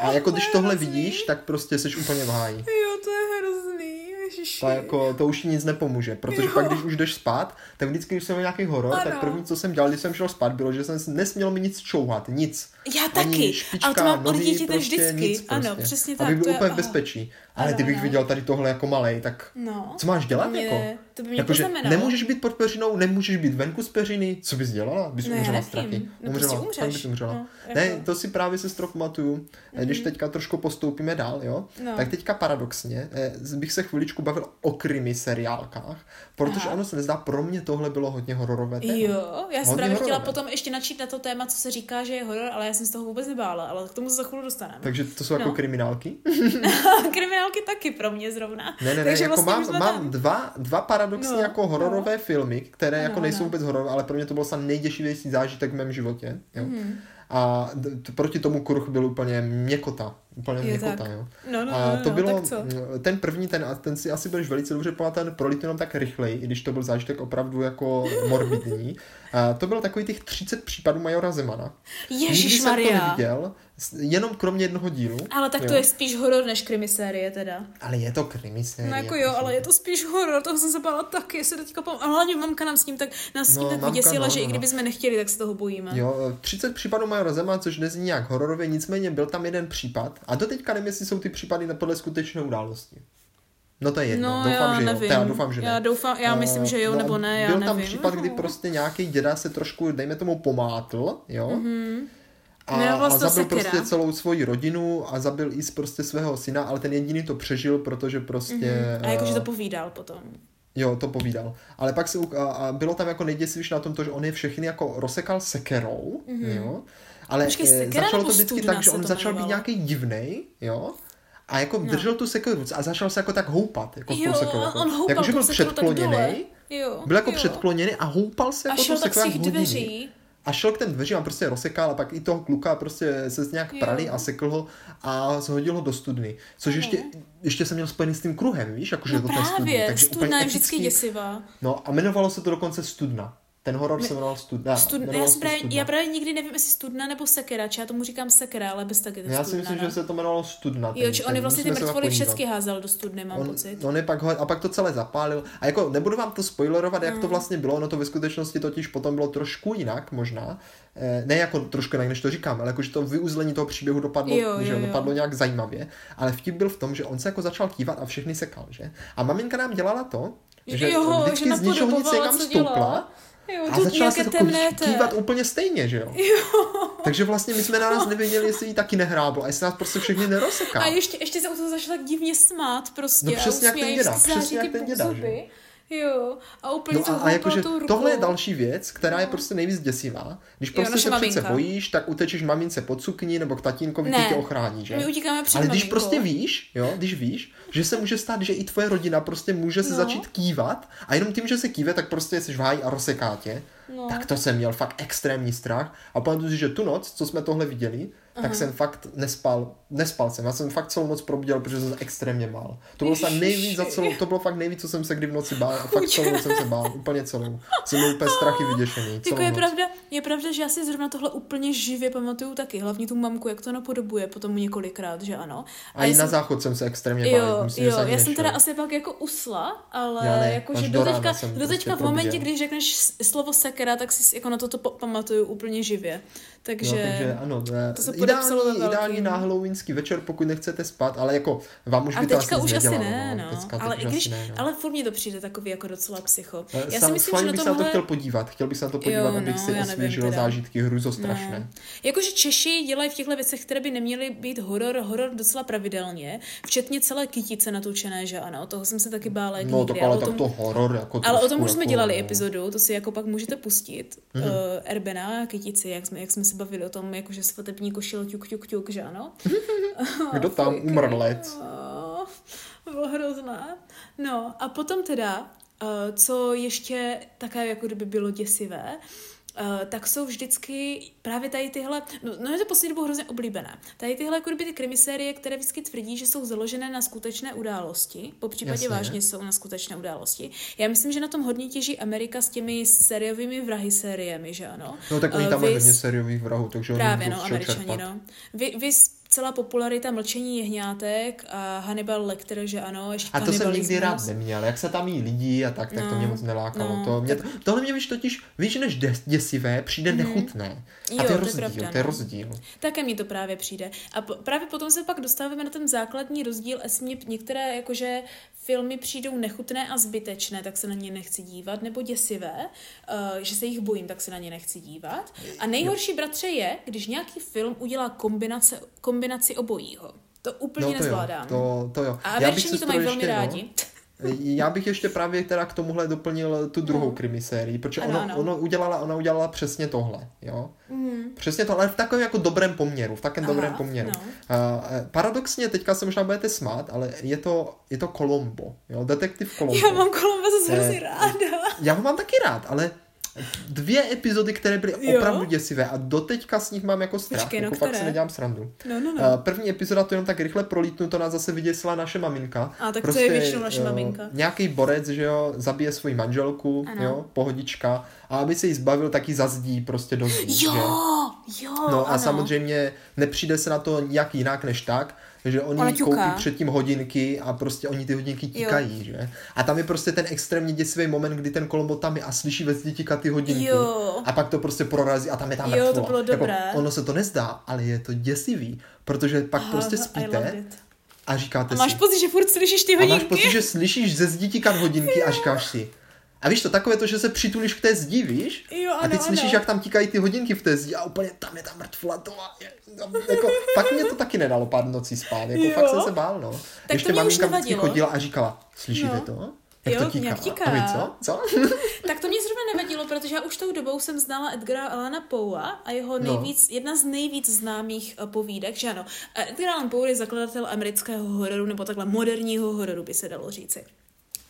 A: A jako když tohle vidíš, tak prostě jsi úplně v háji.
B: Jo, to je hrozný, ježiši.
A: To, jako, to už ti nic nepomůže, protože
B: Jo.
A: pak, když už jdeš spát, tak vždycky, když jsem měl nějaký horor,
B: Ano.
A: tak první, co jsem dělal, když jsem šel spát, bylo, že jsem nesměl mi nic čouhat, nic.
B: Já
A: Ani
B: taky,
A: špička,
B: ale to mám od
A: nohy,
B: dítěte
A: prostě
B: vždycky.
A: Nic
B: Ano,
A: prostě.
B: přesně tak,
A: Aby byl
B: je-
A: úplně v
B: aha.
A: bezpečí. Ale
B: Ano,
A: kdybych
B: ano.
A: viděl tady tohle jako malej, tak
B: No.
A: co máš dělat?
B: Mě-
A: jako?
B: To by mě
A: Jakože
B: poznamenalo.
A: nemůžeš být pod peřinou, nemůžeš být venku z peřiny. Co bys dělala? Bys
B: No, já
A: umřela strachy.
B: No,
A: umřela,
B: prostě umřeš.
A: bys umřela.
B: No,
A: Ne,
B: jako-
A: to si právě se strop pamatuju. Když teďka trošku postoupíme dál, jo?
B: No.
A: Tak teďka paradoxně eh, bych se chviličku bavil o krimi seriálkách, protože
B: Aha.
A: ono se nezdá, pro mě tohle bylo hodně hororové téma.
B: Jo, já jsem právě chtěla potom ještě načít na to téma, co se říká, že je horor, ale já jsem z toho vůbec nebála, ale k tomu se za chvíli dostaneme.
A: Takže to jsou jako
B: No.
A: kriminálky?
B: Kriminálky taky pro mě zrovna.
A: Ne, ne, ne,
B: Takže
A: jako
B: vlastně
A: mám, mám dva, dva paradoxně
B: No,
A: jako hororové filmy, které jako nejsou
B: ano.
A: vůbec hororové, ale pro mě to byl snad nejděšivější zážitek v mém životě. Jo?
B: Mhm.
A: A t- proti tomu kruh byl úplně měkota. Úplně
B: Jo,
A: měkota, jo.
B: No, no,
A: A
B: no,
A: to
B: no,
A: bylo,
B: co?
A: ten první, ten, ten si asi budeš velice dobře pamatovat, ten prolit jenom tak rychleji, i když to byl zážitek opravdu jako morbidní. A to bylo takový těch 30 případů Majora Zemana. Nikdy
B: Ježíš
A: jsem to
B: Maria.
A: neviděl, jenom kromě jednoho dílu.
B: Ale tak to
A: jo.
B: je spíš horor než krimisérie teda.
A: Ale je to krimi série.
B: No jako jo, ale je to spíš horor, toho jsem se bála taky, se teďka pam... A hlavně mamka nám s tím tak, nás s tím
A: No,
B: tak
A: mamka,
B: vyděsila,
A: no,
B: že i
A: no.
B: kdyby jsme nechtěli, tak se toho bojíme.
A: Jo, 30 případů Majora Zema, což nezní nějak hororově, nicméně byl tam jeden případ. A do teďka nevím, jestli jsou ty případy na podle skutečné události. No to je jedno,
B: No,
A: doufám,
B: já
A: že
B: nevím.
A: jo. Já doufám, že ne.
B: Já doufám, já myslím, že jo,
A: No,
B: nebo ne, já
A: Byl
B: nevím.
A: tam případ, kdy prostě nějaký děda se trošku, dejme tomu, pomátl, jo. Mm-hmm. A, a
B: to
A: zabil
B: Sekera.
A: prostě celou svoji rodinu a zabil i prostě svého syna, ale ten jediný to přežil, protože prostě...
B: Mhm. A jakože
A: eh,
B: to povídal potom.
A: Jo, to povídal. Ale pak se, a, a bylo tam jako nejděsivější na tom to, že on je všechny jako rozsekal sekerou, mm-hmm. jo. Ale
B: Počkej, sekera
A: začalo to vždycky tak, že on začal být nějaký divnej, jo. A jako
B: No.
A: držel tu sekeru a začal se jako tak houpat, jako s tou
B: Jo,
A: sekerou.
B: a on houpal
A: jako, že byl předkloněný.
B: Jo,
A: byl jako
B: jo.
A: předkloněný a houpal se
B: A
A: jako
B: šel
A: tou
B: tak z těch
A: hodiny. A šel k těm dveřím a prostě rozsekal a pak i toho kluka prostě se nějak
B: Jo.
A: prali a sekl ho a zhodil ho do studny. Což ještě, ještě jsem měl spojený s tím kruhem, víš, jakože
B: No
A: to ten studny.
B: právě,
A: takže
B: studna je vždycky děsivá.
A: No a jmenovalo se to dokonce Studna. Ten horor se jmenoval Studna.
B: Studna, já,
A: se
B: právě,
A: Studna.
B: já právě nikdy nevím, jestli studna nebo sekera, či já tomu říkám sekera, ale bez taky to
A: Já si
B: studna,
A: myslím,
B: no.
A: že se to jmenovalo Studna.
B: Jo, či on vlastně ty mrtvoly všechny házel do studny, mám
A: On,
B: pocit.
A: on je pak ho, a pak to celé zapálil. A jako nebudu vám to spoilerovat, jak
B: Mm.
A: to vlastně bylo, no to ve skutečnosti totiž potom bylo trošku jinak možná. Eh, Ne jako trošku jinak, než to říkám, ale jakože to vyuzlení toho příběhu dopadlo,
B: Jo,
A: že
B: jo, jo.
A: dopadlo nějak zajímavě. Ale vtip byl v tom, že on se jako začal kývat a všechny sekal, že? A maminka nám dělala to, že
B: Jo,
A: vždycky
B: že
A: z ničeho nic někam stoupla
B: Jo,
A: a začala se jako kývat úplně stejně, že jo? jo? Takže vlastně my jsme nás nevěděli, jestli jí taky nehráblo a jestli nás prostě všechny neroseká.
B: A ještě, ještě se u toho začala tak divně smát prostě.
A: No přesně jak ten děda, přesně jak ten děda, že?
B: Jo, a úplně
A: No a, a jakože tohle je další věc, která je prostě nejvíc děsivá. Když
B: Jo,
A: prostě se přece
B: maminka.
A: bojíš, tak utečeš mamince pod sukni nebo k tatínkovi,
B: Ne.
A: tě ochrání, že?
B: My utíkáme před
A: Ale když prostě víš, jo, když víš, že se může stát, že i tvoje rodina prostě může se
B: No.
A: začít kývat a jenom tím, že se kýve, tak prostě jsi v háji a rozseká tě.
B: No.
A: Tak to jsem měl fakt extrémní strach. A pamatuju si, že tu noc, co jsme tohle viděli, tak jsem fakt nespal, nespal jsem, já jsem fakt celou noc probídal, protože jsem extrémně bál. To bylo nejvíc za celou, to bylo fakt nejvíc, co jsem se kdy v noci bál, a fakt celou noc jsem se bál, úplně celou. Jsem byl úplně strachy vyděšený, celou
B: Jako je
A: noc.
B: pravda, je pravda, že já si zrovna tohle úplně živě pamatuju taky, hlavně tu mamku, jak to napodobuje potom několikrát, že ano.
A: A i
B: já
A: na
B: jsem-
A: záchod jsem se extrémně bál,
B: Jo,
A: myslím,
B: jo,
A: že jsem
B: já jsem
A: nešel.
B: teda asi pak jako usla, ale
A: Já ne,
B: jako,
A: až
B: že
A: do
B: teďka,
A: jsem
B: do
A: prostě
B: teďka v momentě,
A: probíjel.
B: když řekneš slovo sekera, tak si jako na toto pamatuju úplně živě. Takže,
A: No, takže ano,
B: to se podepsalo
A: ideální, ideální na halloweenský večer, pokud nechcete spát, ale jako vám už
B: a
A: by to asi
B: už
A: nic
B: asi
A: nedělalo,
B: ne, no.
A: Teďka,
B: ale, i když,
A: ne, no.
B: ale furt mě to přijde takový jako docela psycho.
A: Eh,
B: Já
A: Sam-
B: si myslím, že na
A: bych se na to chtěl podívat, chtěl bych se na to podívat,
B: Jo,
A: abych
B: no,
A: si osvěžil zážitky hruzostrašné.
B: No. Jakože Češi dělají v těchto věcech, které by neměly být horor, horor docela pravidelně, včetně celé kytice natočené, že ano, toho jsem se taky bála
A: No, tak ale tak to horor, jako
B: Ale o tom už jsme
A: jako,
B: dělali
A: no.
B: epizodu, to si jako pak můžete pustit. Mm-hmm. Uh, Erbena Kytici, jak jsme, jak jsme se bavili o tom, jakože svatební košil ťuk, ťuk, ťuk, že ano?
A: Kdo tam umrlec?
B: Bylo hrozné. No a potom teda, uh, co ještě také jako kdyby bylo děsivé, Uh, tak jsou vždycky právě tady tyhle, no, no je to poslední dobou hrozně oblíbené, tady tyhle jako kdyby ty krimisérie, které vždycky tvrdí, že jsou založené na skutečné události, po případě
A: Jasně.
B: vážně jsou na skutečné události. Já myslím, že na tom hodně těží Amerika s těmi sériovými vrahy sériemi, že ano?
A: No tak oni
B: Uh,
A: tam mají
B: vys-
A: hodně sériových vrahů, takže oni
B: Právě, no, američani,
A: čerpat.
B: no. Vy, vy celá popularita mlčení jehňátek a Hannibal Lecter, že ano, ještě
A: A to jsem nikdy rád neměl, jak se tam jí lidi a tak, tak to
B: No,
A: mě moc nelákalo.
B: no,
A: to mě, tohle mě víš totiž, víš, než děsivé, přijde nechutné. A.
B: Jo,
A: to je
B: to je
A: rozdíl,
B: pravda,
A: to je
B: no.
A: rozdíl.
B: Také mi to právě přijde. A po, právě potom se pak dostáváme na ten základní rozdíl, jestli mě některé jakože filmy přijdou nechutné a zbytečné, tak se na ně nechci dívat, nebo děsivé, uh, že se jich bojím, tak se na ně nechci dívat. A nejhorší, bratře, je, když nějaký film udělá kombinace, kombinaci obojího. To úplně
A: No to jo,
B: nezvládám.
A: to, to jo.
B: A
A: Já bych
B: američani to mají velmi
A: ještě, no,
B: rádi.
A: Já bych ještě právě teda k tomuhle doplnil tu druhou
B: No.
A: krimisérii, protože
B: Ano,
A: ono,
B: ano.
A: ono udělala, ona udělala přesně tohle, jo.
B: Mm.
A: Přesně tohle, ale v takovém jako dobrém poměru, v takovém
B: Aha,
A: dobrém poměru.
B: no.
A: Uh, paradoxně, teďka se možná budete smát, ale je to, je to Colombo, jo, detektiv Colombo.
B: Já mám Kolumba zase
A: Eh,
B: hrozně ráda.
A: Já ho mám taky rád, ale dvě epizody, které byly
B: Jo?
A: opravdu děsivé a doteďka s nich mám jako strach,
B: Počkej, no
A: jako fakt si
B: které?
A: nedělám srandu.
B: No, no, no.
A: Uh, první epizoda to jenom tak rychle prolítnu, to nás zase vyděsila naše maminka.
B: A, tak to je většinou naše
A: eh,
B: maminka.
A: Nějaký borec, že jo, zabije svoji manželku,
B: Ano.
A: jo, pohodička, a aby se jí zbavil, tak ji zazdí prostě do zdí, že?
B: Jo, jo,
A: No a
B: ano.
A: samozřejmě nepřijde se na to nějak jinak než tak, že oni
B: Ona
A: koupí
B: ťuká.
A: předtím hodinky a prostě oni ty hodinky tíkají, že? A tam je prostě ten extrémně děsivý moment, kdy ten Kolombo tam je a slyší ve zdi tíkat ty hodinky.
B: Jo.
A: A pak to prostě prorazí a tam je tam
B: Jo, to bylo dobré.
A: Jako, ono se to nezdá, ale je to děsivý, protože pak
B: Aha,
A: prostě spíte a říkáte
B: A máš
A: si...
B: pocit, že furt slyšíš ty
A: a máš
B: hodinky?
A: pocit, že slyšíš ze zdi tíkat hodinky a říkáš si... A víš to, takové to, že se přitulíš k té zdi, víš?
B: Jo,
A: a teď
B: ano,
A: slyšíš,
B: ano.
A: jak tam tíkají ty hodinky v té zdi a úplně tam je ta mrtvola, to je, no, jako, fakt mě to taky nedalo pár nocí spát, jako
B: Jo.
A: fakt jsem se bál, no.
B: to
A: Ještě
B: mě už
A: maminka vždycky
B: nevadilo.
A: chodila a říkala, slyšíte
B: No.
A: to? Jak
B: Jo,
A: to tíká?
B: nějak tíká.
A: A my co? Co?
B: Tak to mě zrovna nevadilo, protože já už tou dobou jsem znala Edgara Allana Poua a jeho
A: No.
B: nejvíc, jedna z nejvíc známých uh, povídek, že ano. Eh, Edgar Allan Poe je zakladatel amerického hororu, nebo takhle moderního hororu by se dalo říci.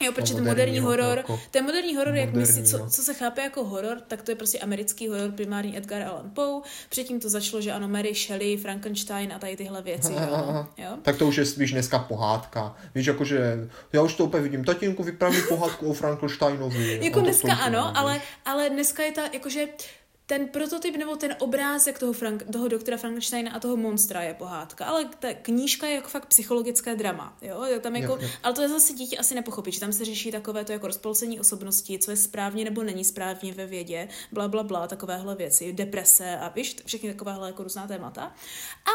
B: Jo, protože
A: No,
B: ten moderní horor,
A: jako
B: ten moderní horor, jak my si, co, co se chápe jako horor, tak to je prostě americký horor, primární Edgar Allan Poe. Předtím to začalo, že ano, Mary Shelley, Frankenstein a tady tyhle věci, že ano. Jo?
A: Tak to už je spíš dneska pohádka. Víš, jakože já už to úplně vidím. Tatínku vypráví pohádku o Frankensteinovi.
B: Jako dneska ano,
A: víš.
B: ale, ale dneska je ta, jakože ten prototyp nebo ten obrázek toho, Frank, toho doktora Frankensteina a toho monstra je pohádka, ale ta knížka je jako fakt psychologické drama, jo, tam jako,
A: Jo, jo.
B: ale to je zase dítě asi nepochopí, že tam se řeší takové to jako rozpolcení osobnosti, co je správně nebo není správně ve vědě, bla, bla, bla, takovéhle věci, deprese a víš, všechny takovéhle jako různá témata.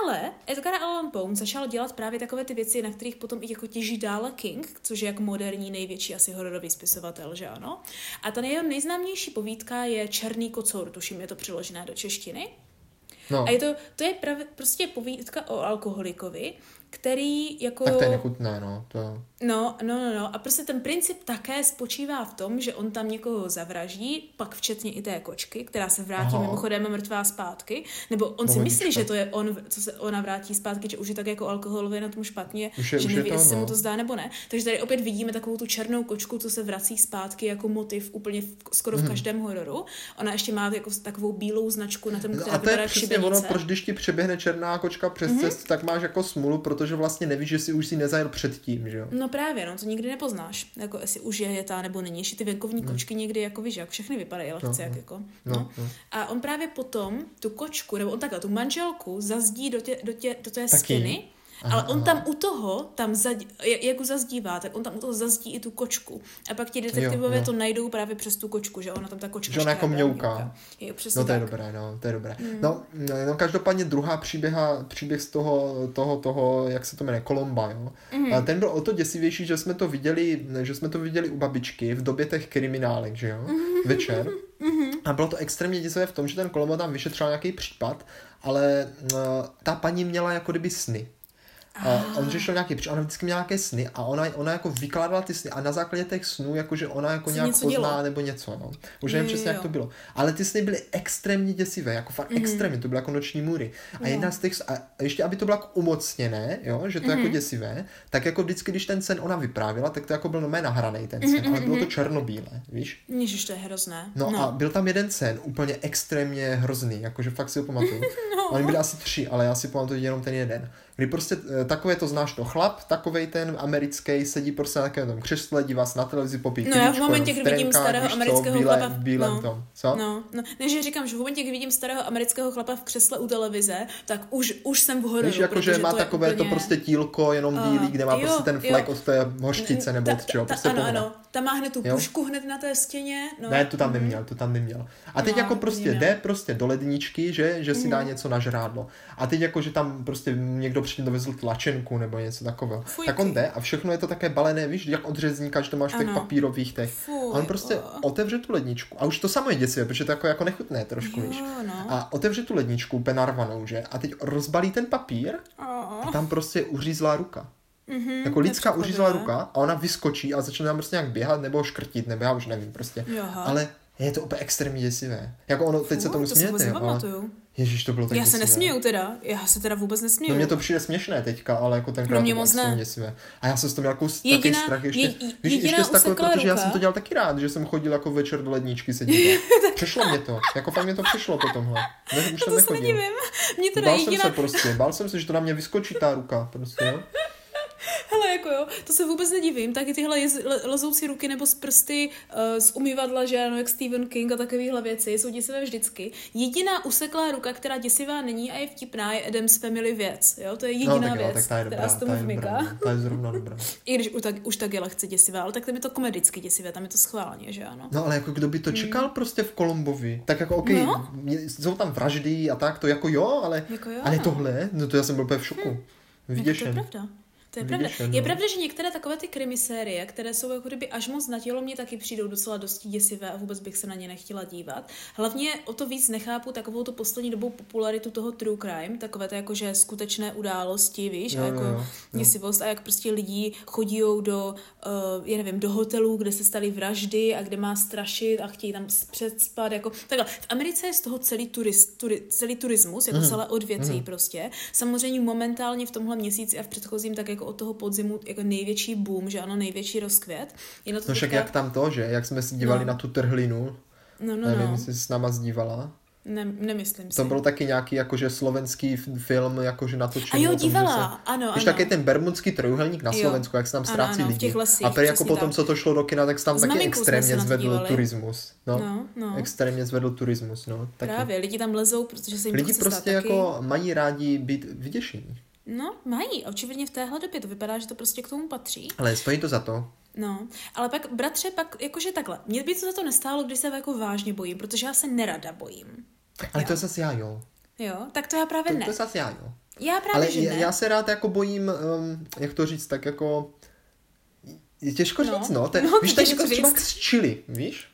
B: Ale Edgar Allan Poe začal dělat právě takové ty věci, na kterých potom i jako těží dále King, což je jako moderní největší asi hororový spisovatel, že ano. A ta jeho nejznámější povídka je Černý kocour, tuším je to přeložené do češtiny.
A: No.
B: A je to, to je prav, prostě povídka o alkoholikovi, který jako...
A: Tak to je nechutné, no. To...
B: No, no, no, no. A prostě ten princip také spočívá v tom, že on tam někoho zavraždí, pak včetně i té kočky, která se vrátí
A: Aha.
B: mimochodem mrtvá zpátky. Nebo on si
A: Pohodička.
B: myslí, že to je on, co se ona vrátí zpátky, že už je tak jako alkoholově na tom špatně,
A: Už je-
B: že
A: už je
B: neví,
A: to
B: jestli se
A: ono.
B: mu to zdá nebo ne. Takže tady opět vidíme takovou tu černou kočku, co se vrací zpátky jako motiv úplně v, skoro
A: Mhm.
B: v každém hororu. Ona ještě má jako takovou bílou značku na tom, která
A: No a to je přesně
B: šibenice.
A: ono, proč když ti přeběhne černá kočka přes mm-hmm. cestu, tak máš jako smůlu, protože vlastně nevíš, že si už si nezajel předtím, že jo?
B: No právě, no, to nikdy nepoznáš, jako jestli už je jetá nebo není. Ještě ty venkovní kočky někdy jako víš, jak všechny vypadají lehce, jak jako. No.
A: No, no.
B: A on právě potom tu kočku, nebo on takhle, tu manželku zazdí do, tě, do, tě, do té
A: Taky?
B: stěny,
A: Aha,
B: ale on tam u toho, tam zadí, jak ho zazdívá, tak on tam u toho zazdí i tu kočku. A pak ti detektivové
A: Jo, jo.
B: to najdou právě přes tu kočku, že ona tam ta kočka
A: Že ona jako mňouká.
B: Jo,
A: No to je
B: tak.
A: dobré, no, to je dobré.
B: Hmm.
A: No, no, každopádně druhá příběha, příběh z toho, toho, toho, jak se to jmenuje, Kolomba, jo.
B: Mhm.
A: Mm. A ten byl o to děsivější, že jsme to viděli, že jsme to viděli u babičky v době těch kriminálek, že jo,
B: Mhm.
A: večer. A bylo to extrémně děsivé v tom, že ten Kolomba tam vyšetřoval nějaký případ, ale uh, ta paní měla jako kdyby sny. A on řešil nějaký, protože ona vždycky měla nějaké sny a ona, ona jako vykládala ty sny a na základě těch snů, jakože ona jako nějak pozná
B: dělo.
A: nebo něco, no. Už nevím přesně, jak to bylo. Ale ty sny byly extrémně děsivé, jako fakt mm. extrémně, to byly jako noční můry. A
B: Jo.
A: jedna z těch, a ještě aby to bylo jako umocněné, jo, že to je jako děsivé, tak jako vždycky, když ten sen ona vyprávěla, tak to jako byl normálně nahraný ten sen, ale bylo to černobílé, víš?
B: Ježiš, to je hrozné.
A: No, no, a byl tam jeden sen, úplně extrémně hrozný, jakože fakt si ho pamatuju. no. Oni byli asi tři, ale já si pamatuju jenom ten jeden. Kdy prostě eh, takové to znáš to chlap, takovej ten americký, sedí prostě na takovém tom křesle, dívá se na televizi, popí
B: No já v momentě, kdy vidím starého
A: víš co,
B: amerického
A: bílé,
B: chlapa,
A: v bílém
B: no,
A: tom, co?
B: No, no, ne, že říkám, že v momentě, kdy vidím starého amerického chlapa v křesle u televize, tak už, už jsem v hororu.
A: Víš, jako, že má
B: to
A: takové to
B: úplně-
A: prostě tílko, jenom bílý, kde má
B: jo,
A: prostě ten flek
B: jo.
A: od té hořčice nebo od čeho, prostě
B: Ano, ano, tam má hned tu
A: Jo.
B: pušku hned na té stěně. No.
A: Ne, to tam neměl, to tam neměl. A teď
B: No,
A: jako prostě jde prostě do ledničky, že, že si
B: Mhm.
A: dá něco na žrádlo. A teď jako, že tam prostě někdo předtím dovezl tlačenku nebo něco takového.
B: Fuj,
A: tak on jde a všechno je to také balené, víš, jak od řezníka, že to máš v těch papírových těch.
B: Fuj,
A: a on prostě
B: o.
A: otevře tu ledničku. A už to samo je děsivé, protože to je jako, jako nechutné trošku, víš.
B: Jo, no.
A: A otevře tu ledničku úplně narvanou, že? A teď rozbalí ten papír a tam prostě uřízlá ruka.
B: Mhm,
A: Jako lidská uřízlá ruka a ona vyskočí a začne tam prostě nějak běhat nebo škrtit, nebo já už nevím prostě.
B: Jaha.
A: Ale je to úplně extrémně děsivé. Jako ono, teď se
B: Fuj,
A: tomu
B: to
A: smějete, jo, ale ježíš, to bylo tak
B: Já se
A: děsivé.
B: nesměju teda, já se teda vůbec nesměju.
A: No mně to přijde směšné teďka, ale jako tenkrát
B: No mě
A: to
B: moc ne.
A: děsivé. A já jsem z toho měl jako takový
B: Jediná-
A: strach ještě.
B: je-
A: víš, ještě z takové, protože já
B: ruka.
A: jsem to dělal taky rád, že jsem chodil jako večer do ledničky se dívat. Přešlo mě to, jako fakt mě to přišlo po tomhle. Ne, už
B: to se nedivím. Mě teda
A: Bál
B: jediná,
A: jsem se prostě, bál jsem se, že to na mě vyskočí ta ruka, prostě, jo.
B: hele jako jo, to se vůbec nedivím, taky tyhle jez, le, lezoucí ruky nebo z prsty uh, z umývadla, že ano, jak Stephen King a takovéhle věci, jsou děsivé vždycky. Jediná useklá ruka, která děsivá není a je vtipná, je Adam's Family věc, jo, to je jediná
A: No, tak jo,
B: věc,
A: tak ta je dobrá,
B: která z tomu
A: ta je
B: vmyká.
A: dobrá, ta je zrovna dobrá.
B: I když už tak, už tak je lehce děsivá, ale tak tam je to komedicky děsivé, tam je to schválně, že ano.
A: No ale jako kdo by to čekal prostě v Kolumbovi? Tak jako OK,
B: Hmm. No.
A: jsou tam vraždy a tak, to jako jo, ale,
B: Jako jo,
A: ale
B: no.
A: tohle, no to já jsem byl úplně v šoku.
B: Jako to je
A: Vyděšen.
B: pravda. To je pravda.
A: Vyděšen,
B: Je
A: no.
B: pravda, že některé takové ty krimisérie, které jsou jako kdyby až moc na tělo, mě taky přijdou docela dosti děsivé a vůbec bych se na ně nechtěla dívat. Hlavně o to víc nechápu takovou tu poslední dobou popularitu toho true crime, takové to jako, že skutečné události, víš,
A: Jo,
B: a jako
A: jo, jo, jo.
B: děsivost a jak prostě lidi chodí do, uh, já nevím, do hotelů, kde se staly vraždy a kde má strašit a chtějí tam předspat, jako takhle. V Americe je z toho celý, turist, turi, celý turismus, jako celé odvětví prostě. Samozřejmě momentálně v tomhle měsíci a v předchozím tak jako od toho podzimu jako největší boom, že ano, největší rozkvět. Je na to
A: No však
B: teďka-
A: jak tam to, že jak jsme si dívali
B: No.
A: na tu trhlinu,
B: No, no,
A: nevím,
B: no.
A: jestli s náma zdívala.
B: Ne, nemyslím si.
A: To byl taky nějaký jakože slovenský film, jakože natočený.
B: A jo,
A: o tom,
B: dívala,
A: se-
B: ano,
A: Víš,
B: ano.
A: taky ten bermudský trojuhelník na
B: Jo.
A: Slovensku, jak se tam ztrácí
B: ano,
A: lidi.
B: lesích,
A: a prý jako potom,
B: tak.
A: co to šlo do kina, tak se tam
B: S
A: taky extrémně zvedl turismus. No.
B: No, no.
A: Extrémně zvedl turismus, no. Taky.
B: Právě, lidi tam lezou, protože se jim
A: Lidi prostě
B: stát taky.
A: jako mají rádi být vyděšení.
B: No, mají. Očividně v téhle době to vypadá, že to prostě k tomu patří.
A: Ale stojí to za to.
B: No, ale pak, bratře, pak jakože takhle. Mě by to za to nestálo, když se jako vážně bojím, protože já se nerada bojím.
A: Ale
B: Jo.
A: to je zase já, jo.
B: Jo, tak to já právě
A: To,
B: ne.
A: to je zase já, jo.
B: Já právě,
A: Ale
B: že
A: já,
B: ne.
A: já se rád jako bojím, um, jak to říct, tak jako... Je těžko
B: No.
A: říct, no. Je-
B: No,
A: víš, je
B: těžko
A: něco třeba
B: říct.
A: z čili, víš?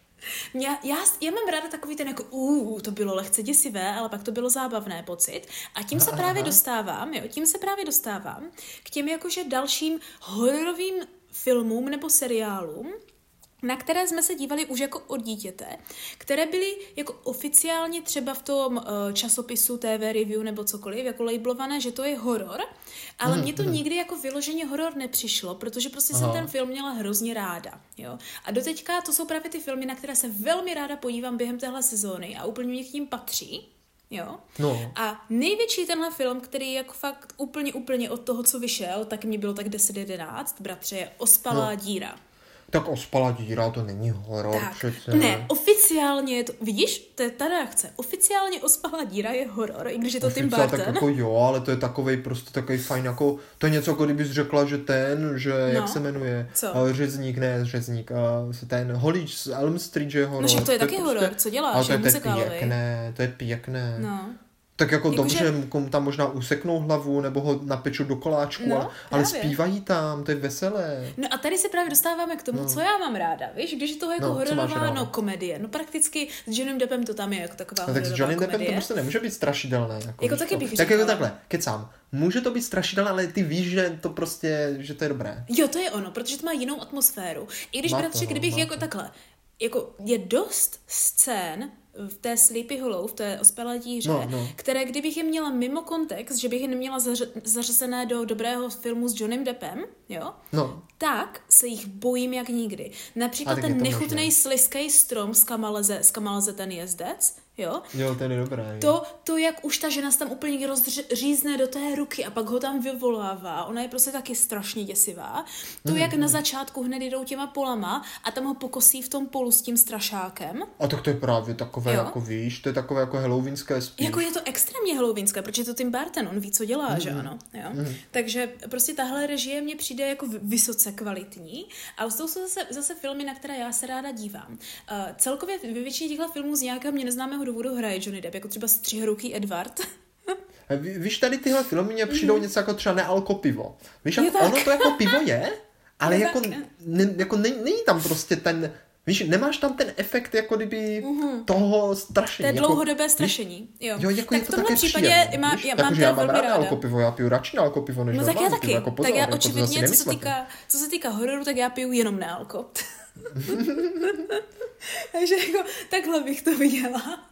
B: Já, já, já mám ráda takový ten jako, uh, to bylo lehce děsivé, ale pak to bylo zábavné pocit. A tím se právě dostávám, jo, tím se právě dostávám k těm jakože dalším hororovým filmům nebo seriálům, na které jsme se dívali už jako od dítěte, které byly jako oficiálně třeba v tom uh, časopisu TV Review nebo cokoliv, jako labelované, že to je horor, ale mně to nikdy jako vyloženě horor nepřišlo, protože prostě
A: Aha.
B: jsem ten film měla hrozně ráda, jo. A doteďka to jsou právě ty filmy, na které se velmi ráda podívám během téhle sezóny a úplně mě k tím patří, jo.
A: No.
B: A největší tenhle film, který jako fakt úplně, úplně od toho, co vyšel, tak mi bylo tak 10-11, bratře, je Ospalá
A: No.
B: díra.
A: Tak ospala díra, to není horor
B: Tak,
A: přece.
B: ne, oficiálně je to, vidíš, to je ta reakce. Oficiálně Ospalá díra je horor, i když je to Tim
A: Oficiál,
B: Burton.
A: Tak jako jo, ale to je takovej prostě takový fajn, jako to je něco, jako kdybys řekla, že ten, že
B: No.
A: jak se jmenuje,
B: Co?
A: Eh, řezník, ne řezník, eh, ten holič z Elm Street, že je horor.
B: No, že to je taky horor, co děláš,
A: ale to
B: je
A: je, to je pěkné, to je pěkné.
B: No.
A: Tak jako
B: Jako,
A: dobře,
B: že-
A: komu tam možná useknou hlavu, nebo ho napečou do koláčku,
B: No,
A: ale, ale zpívají tam, to je veselé.
B: No a tady se právě dostáváme k tomu,
A: No.
B: co já mám ráda, víš, když je toho jako
A: No,
B: hororová, no komedie, no prakticky s Johnnym Deppem to tam je jako taková
A: No, tak s Johnny Deppem to prostě nemůže být strašidelné. Jako,
B: Jako taky bych
A: Tak jako takhle, kecám. Může to být strašidelné, ale ty víš, že to prostě, že to je dobré.
B: Jo, to je ono, protože to má jinou atmosféru. I když,
A: Má
B: bratře,
A: no,
B: kdybych jako
A: to.
B: takhle, jako je dost scén v té Sleepy Hollow, v té ospělé díře,
A: No, no.
B: které kdybych je měla mimo kontext, že bych je neměla zař- zařazené do dobrého filmu s Johnnym Deppem, jo,
A: No,
B: tak se jich bojím jak nikdy. Například ten nechutný slizký strom, z kam leze, z kam leze ten jezdec, jo,
A: jo, ten je dobré.
B: to, to, jak už ta žena se tam úplně rozřízne do té ruky a pak ho tam vyvolává, ona je prostě taky strašně děsivá. To,
A: Mhm,
B: jak na začátku hned jdou těma polama a tam ho pokosí v tom polu s tím strašákem.
A: A tak to je právě takové,
B: Jo.
A: jako víš, to je takové jako halloweenské spíš.
B: Jako je to extrémně halloweenské, protože je to Tim Burton, on ví, co dělá,
A: Mhm.
B: že ano. Jo? Takže prostě tahle režie mně přijde jako vysoce kvalitní a to jsou zase, zase filmy, na které já se ráda dívám. Uh, celkově ve většině těchto filmů z nějakého mě neznámého důvodu hraje Johnny Depp, jako třeba Střihoruký Edward.
A: Víš, tady tyhle filmy mě přijdou něco jako třeba nealko pivo. Víš, jako ono to jako pivo je, ale
B: Je
A: jako,
B: tak.
A: ne, jako není, není tam prostě ten, víš, nemáš tam ten efekt jako kdyby toho strašení.
B: To je
A: jako,
B: dlouhodobé
A: víš,
B: strašení. Jo,
A: Jo, jako
B: tak
A: je
B: v
A: to
B: tomhle
A: také
B: případě
A: příjemné,
B: má,
A: víš?
B: já
A: Jako,
B: mám to
A: já mám ráda
B: ráda.
A: alkopivo, já piju radši alkopivo, než
B: No tak já taky.
A: pivo, jako pozor,
B: tak já
A: jako
B: očividně, co se, týká, co se týká hororu, tak já piju jenom nealko. Takže jako takhle bych to viděla.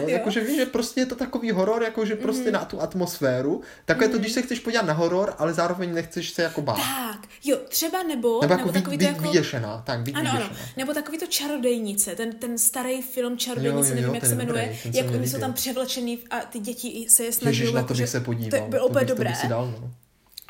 A: No, jakože víš, že prostě je to takový horor, jakože prostě
B: Mhm.
A: na tu atmosféru. Takové to, když se chceš podívat na horor, ale zároveň nechceš se jako bát.
B: Tak, jo, třeba nebo,
A: Nebo jako
B: nebo takový
A: být
B: to jako...
A: vyděšená. Tak, být
B: Ano, ano, nebo takový to čarodejnice, ten, ten starý film Čarodejnice,
A: Jo, jo,
B: nevím,
A: jo,
B: jak se
A: je
B: jmenuje, jak oni jsou tam převlečený a ty děti se je snaží.
A: Ježiš, na to bych se podíval.
B: To bylo úplně dobré.
A: si dal, no.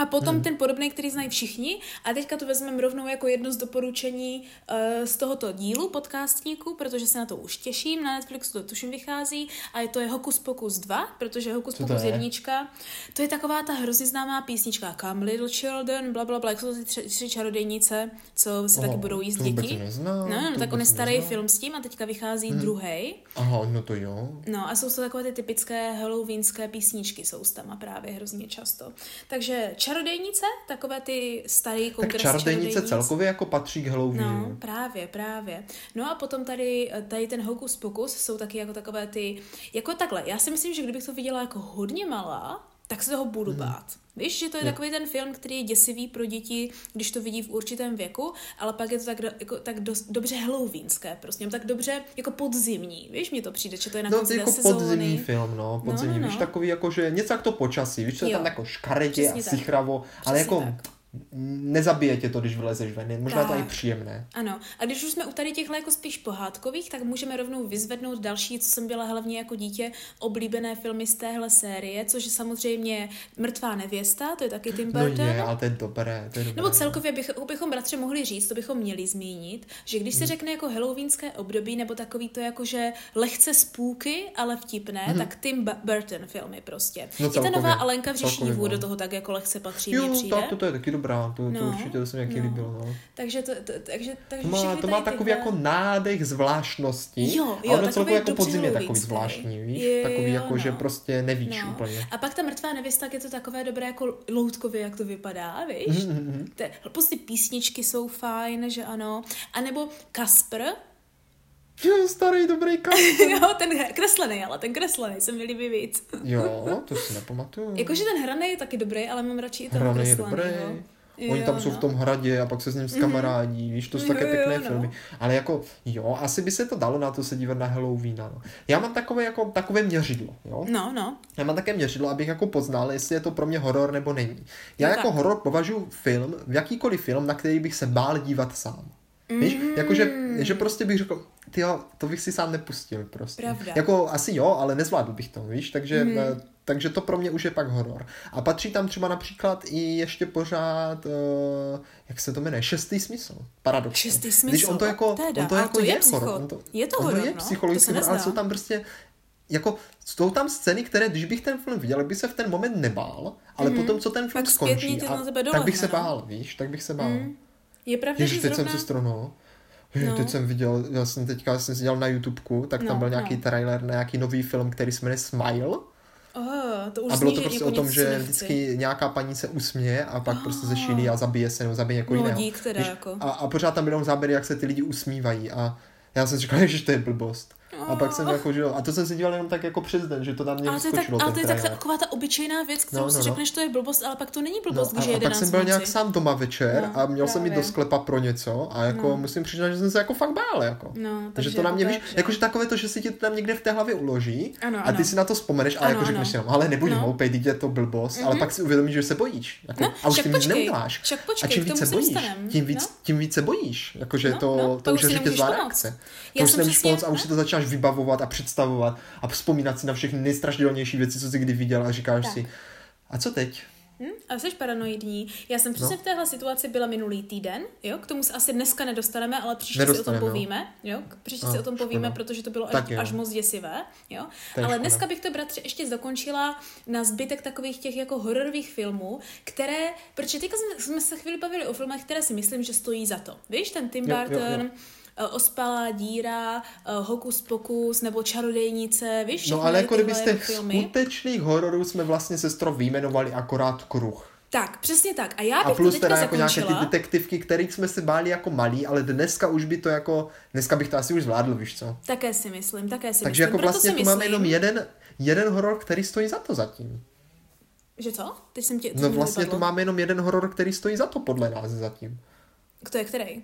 B: A potom hmm. ten podobný, který znají všichni. A teďka to vezmeme rovnou jako jedno z doporučení uh, z tohoto dílu podcastníku, protože se na to už těším. Na Netflixu to tuším vychází. A je to je Hokus Pokus 2, protože Hokus
A: Co
B: Pokus
A: je?
B: jednička. To je taková ta hrozně známá písnička Come Little Children, bla, bla, bla, jak jsou to ty tři, tři čarodejnice, co se taky
A: Aha,
B: budou jíst děti.
A: neznám,
B: no, no,
A: to
B: tak on je starý
A: neznám.
B: film s tím a teďka vychází hmm. druhý.
A: Aha, no to jo.
B: No a jsou to takové ty typické halloweenské písničky, jsou tam a právě hrozně často. Takže čarodejnice, takové ty starý
A: Tak
B: kongres
A: čarodejnice
B: čarodejnic.
A: celkově jako patří k Halloweenu.
B: No, právě, právě. No a potom tady, tady ten Hokus Pokus jsou taky jako takové ty, jako takhle, já si myslím, že kdybych to viděla jako hodně malá, tak se toho budu
A: Mhm.
B: bát. Víš, že to je takový ten film, který je děsivý pro děti, když to vidí v určitém věku, ale pak je to tak, do, jako, tak dost, dobře halloweenské, prostě, tak dobře jako podzimní. Víš, mně to přijde, že to je na
A: No,
B: konci
A: to je jako podzimní
B: sezóny.
A: film, no, podzimní,
B: no, no.
A: víš, takový jako, že něco jak to počasí, víš, co je tam jako škaredě a
B: Přesně
A: sichravo, ale jako
B: tak.
A: Nezabije tě to, když vylezeš ven, je možná to je i
B: Tak.
A: příjemné.
B: Ano, a když už jsme u tady těchhle jako spíš pohádkových, tak můžeme rovnou vyzvednout další, co jsem byla hlavně jako dítě, oblíbené filmy z téhle série, což je samozřejmě Mrtvá nevěsta, to je taky Tim
A: No
B: Burton.
A: je, ale to je dobré, to je dobré.
B: Nebo celkově bych, bychom bratře mohli říct, to bychom měli zmínit, že když
A: Hmm.
B: se řekne jako halloweenské období, nebo takový to jako, že lehce spůky, ale vtipné, tak Tim Bu- Burton filmy prostě.
A: Hmm. No
B: I ta nová Alenka v Řešnívu
A: no.
B: do toho tak jako lehce patří,
A: Jo,
B: přijde.
A: to, to, to je taky dobrá, to, to
B: No,
A: určitě to se mi jaký
B: no.
A: líbilo, no.
B: Takže to, to, takže, takže
A: To má, to má takový
B: tyhle-
A: jako nádech zvláštnosti.
B: Jo,
A: a
B: jo,
A: ono
B: takový
A: celkově jako podzim je takový zvláštní, víš?
B: Jo,
A: takový jako,
B: no.
A: že prostě nevíš
B: No.
A: úplně.
B: A pak ta mrtvá nevěsta, tak je to takové dobré jako loutkově, jak to vypadá, víš?
A: Mhm,
B: Te, prostě písničky jsou fajn, že ano. A nebo Kasper,
A: Jo, starý dobrý Carlton.
B: jo, ten kreslený, ale ten kreslený se mi líbí víc.
A: jo, to si nepamatuju.
B: Jakože ten hraný je taky dobrý, ale mám radši i ten
A: Hraný je
B: kreslený.
A: dobrý.
B: Jo.
A: Oni
B: Jo,
A: tam jsou
B: no.
A: v tom hradě a pak se s ním skamarádí, víš, to jsou
B: Jo,
A: také
B: jo,
A: pěkné
B: no.
A: filmy. Ale jako, jo, asi by se to dalo na to se dívat na Halloween, no. Já mám takové, jako, takové měřidlo, jo.
B: No, no.
A: Já mám také měřidlo, abych jako poznal, jestli je to pro mě horor nebo není. Já
B: Jo,
A: jako
B: tak.
A: horor považuji film, jakýkoliv film, na který bych se bál dívat sám. Víš,
B: Mm.
A: jakože, že prostě bych řekl, tyjo, to bych si sám nepustil prostě.
B: Pravda.
A: Jako asi jo, ale nezvládl bych to, víš, takže, mm. takže to pro mě už je pak horor. A patří tam třeba například i ještě pořád, uh, jak se to jmenuje, šestý smysl, paradoxně.
B: Šestý smysl,
A: Když on to jako,
B: teda,
A: on to jako
B: to je
A: je,
B: psycho-
A: horor. On to,
B: je to horor,
A: je
B: no, to
A: psychologický
B: se
A: horor, ale jsou tam prostě jako jsou tam scény, které, když bych ten film viděl, by se v ten moment nebál, ale mm-hmm. potom, co ten film
B: Pak zpětně
A: skončí, a, tak bych se
B: no.
A: bál, víš, tak bych se bál. Mm.
B: Je pravda,
A: Ježiš,
B: že
A: teď
B: zrovna...
A: jsem se stronul.
B: No.
A: Teď jsem viděl, já jsem teďka jsem si dělal na YouTubeku, tak tam
B: No,
A: byl nějaký
B: no.
A: trailer na nějaký nový film, který se jmenuje Smile.
B: Oh, to už
A: A bylo to prostě
B: jako
A: o tom, že
B: nechci.
A: vždycky nějaká paní se usměje a pak prostě zešílí a zabije se nebo zabije někoho
B: No,
A: jiného.
B: dík teda
A: Víš,
B: jako.
A: A, a pořád tam byly záběry, jak se ty lidi usmívají a já jsem si říkal, že to je blbost. A pak jsem jako, že jo, a to jsem si dělal jenom tak jako přes den, že to tam mě
B: Ale to je, tak, ale to je tak, taková ta obyčejná věc, kterou
A: No,
B: si
A: no, no.
B: řekneš, to je blbost, ale pak to není
A: No,
B: blbost,
A: a,
B: když je
A: a pak
B: 11
A: jsem byl nějak sám doma večer
B: No,
A: a měl jsem jít do
B: právě.
A: sklepa pro něco a jako
B: No.
A: musím přiznat, že jsem se jako fakt bál. Jako.
B: No,
A: takže
B: takže
A: to na
B: jako
A: mě,
B: to
A: víš, jakože takové to, že si ti to tam někde v té hlavě uloží
B: Ano,
A: a ty
B: ano.
A: si na to vzpomeneš a
B: Ano,
A: jako řekneš no, ale nebuď
B: No. Mhm.
A: hloupej, teď je to blbost, ale pak si uvědomíš, že se bojíš. Jako,
B: No,
A: a už tím nic neuděláš. a čím více bojíš, tím víc,
B: No.
A: tím více bojíš. Jakože
B: No,
A: to,
B: no,
A: už je řetězová reakce.
B: Já
A: To už nemůžeš pomoct a už
B: no.
A: si to začínáš vybavovat a představovat a vzpomínat si na všechny nejstrašidelnější věci, co jsi kdy viděl a říkáš
B: Tak.
A: si, a co teď?
B: Hm? A jsi paranoidní. Já jsem přesně
A: No.
B: v téhle situaci byla minulý týden, jo? K tomu se asi dneska nedostaneme, ale příště si o tom
A: jo.
B: povíme, jo? Příště si o tom povíme,
A: škoda.
B: protože to bylo až,
A: jo.
B: až moc děsivé, jo? Ale
A: škoda.
B: dneska bych to, bratře, ještě zakončila na zbytek takových těch jako hororových filmů, které, protože teďka jsme, jsme se chvíli bavili o filmech, které si myslím, že stojí za to. Víš, ten Tim
A: Jo, jo,
B: Burton,
A: jo.
B: eh, Ospalá díra, eh, Hokus pokus nebo Čarodejnice, víš,
A: No ale jako kdyby z těch
B: filmy.
A: skutečných hororů jsme vlastně sestro vyjmenovali akorát kruh.
B: Tak, přesně tak. A já
A: A
B: bych
A: plus
B: to
A: teda jako nějaké
B: zakončila.
A: ty detektivky, kterých jsme se báli jako malí, ale dneska už by to jako, dneska bych to asi už zvládl, víš co.
B: Také si myslím, také si
A: Takže
B: myslím.
A: jako vlastně tu máme jenom jeden, jeden horor, který stojí za to zatím.
B: Že co? Teď jsem tě...
A: No vlastně tu máme jenom jeden horor, který stojí za to podle nás zatím.
B: Kdo je který?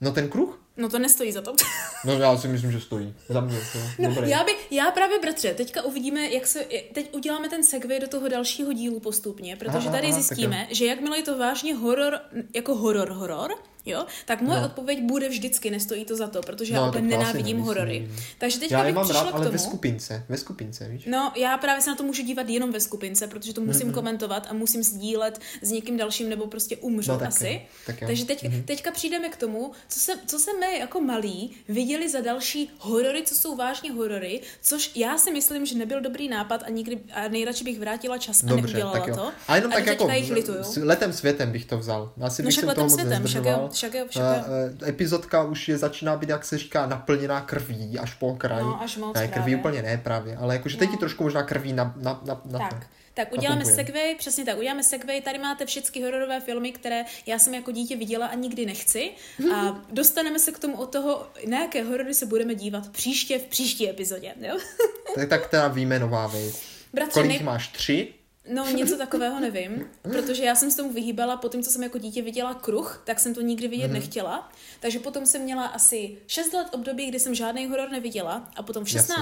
A: No ten kruh?
B: No to nestojí za to.
A: No já si myslím, že stojí. Za mě to
B: No, já, by, já právě, bratře, teďka uvidíme, jak se, teď uděláme ten segway do toho dalšího dílu postupně, protože
A: Aha,
B: tady
A: aha,
B: zjistíme, že jakmile je to vážně horor, jako horor, horor, jo, tak moje
A: No.
B: odpověď bude vždycky, nestojí to za to, protože já
A: No,
B: úplně
A: to asi
B: nenávidím horory. Takže teďka
A: Já je
B: bych
A: mám
B: přišla
A: rád,
B: k
A: ale
B: tomu.
A: ve skupince. Ve skupince, víš?
B: No, já právě se na to můžu dívat jenom ve skupince, protože to musím mm-hmm. komentovat a musím sdílet s někým dalším, nebo prostě umřu
A: No, tak
B: asi.
A: jo, tak jo.
B: Takže teď, mm-hmm. teďka přijdeme k tomu, co, se, co jsme jako malí viděli za další horory, co jsou vážně horory, což já si myslím, že nebyl dobrý nápad a, nikdy, a nejradši bych vrátila čas a
A: Dobře,
B: neudělala
A: tak jo.
B: to.
A: A jenom
B: a
A: tak jako
B: teďka jich lituju.
A: s letem světem bych to vzal. Asi
B: No
A: bych
B: však letem světem, však jo, však jo, však jo.
A: eh, Epizodka už je začíná být, jak se říká, naplněná krví až po kraj.
B: No, až moc
A: ne, krví
B: právě.
A: úplně ne právě, ale jakože teď
B: No.
A: ti trošku možná krví na, na, na, na to.
B: Tak, uděláme segway, přesně tak, uděláme segway, tady máte všechny hororové filmy, které já jsem jako dítě viděla a nikdy nechci a dostaneme se k tomu od toho, na jaké horory se budeme dívat příště v příští epizodě, jo?
A: Tak, tak teda výjmenovávej.
B: Bratře,
A: Kolik
B: nej...
A: máš? Tři?
B: no něco takového nevím, protože já jsem s tomu vyhýbala po tom, co jsem jako dítě viděla kruh, tak jsem to nikdy vidět
A: Mhm.
B: nechtěla, takže potom jsem měla asi 6 let období, kdy jsem žádný horor neviděla a potom v
A: Jasně.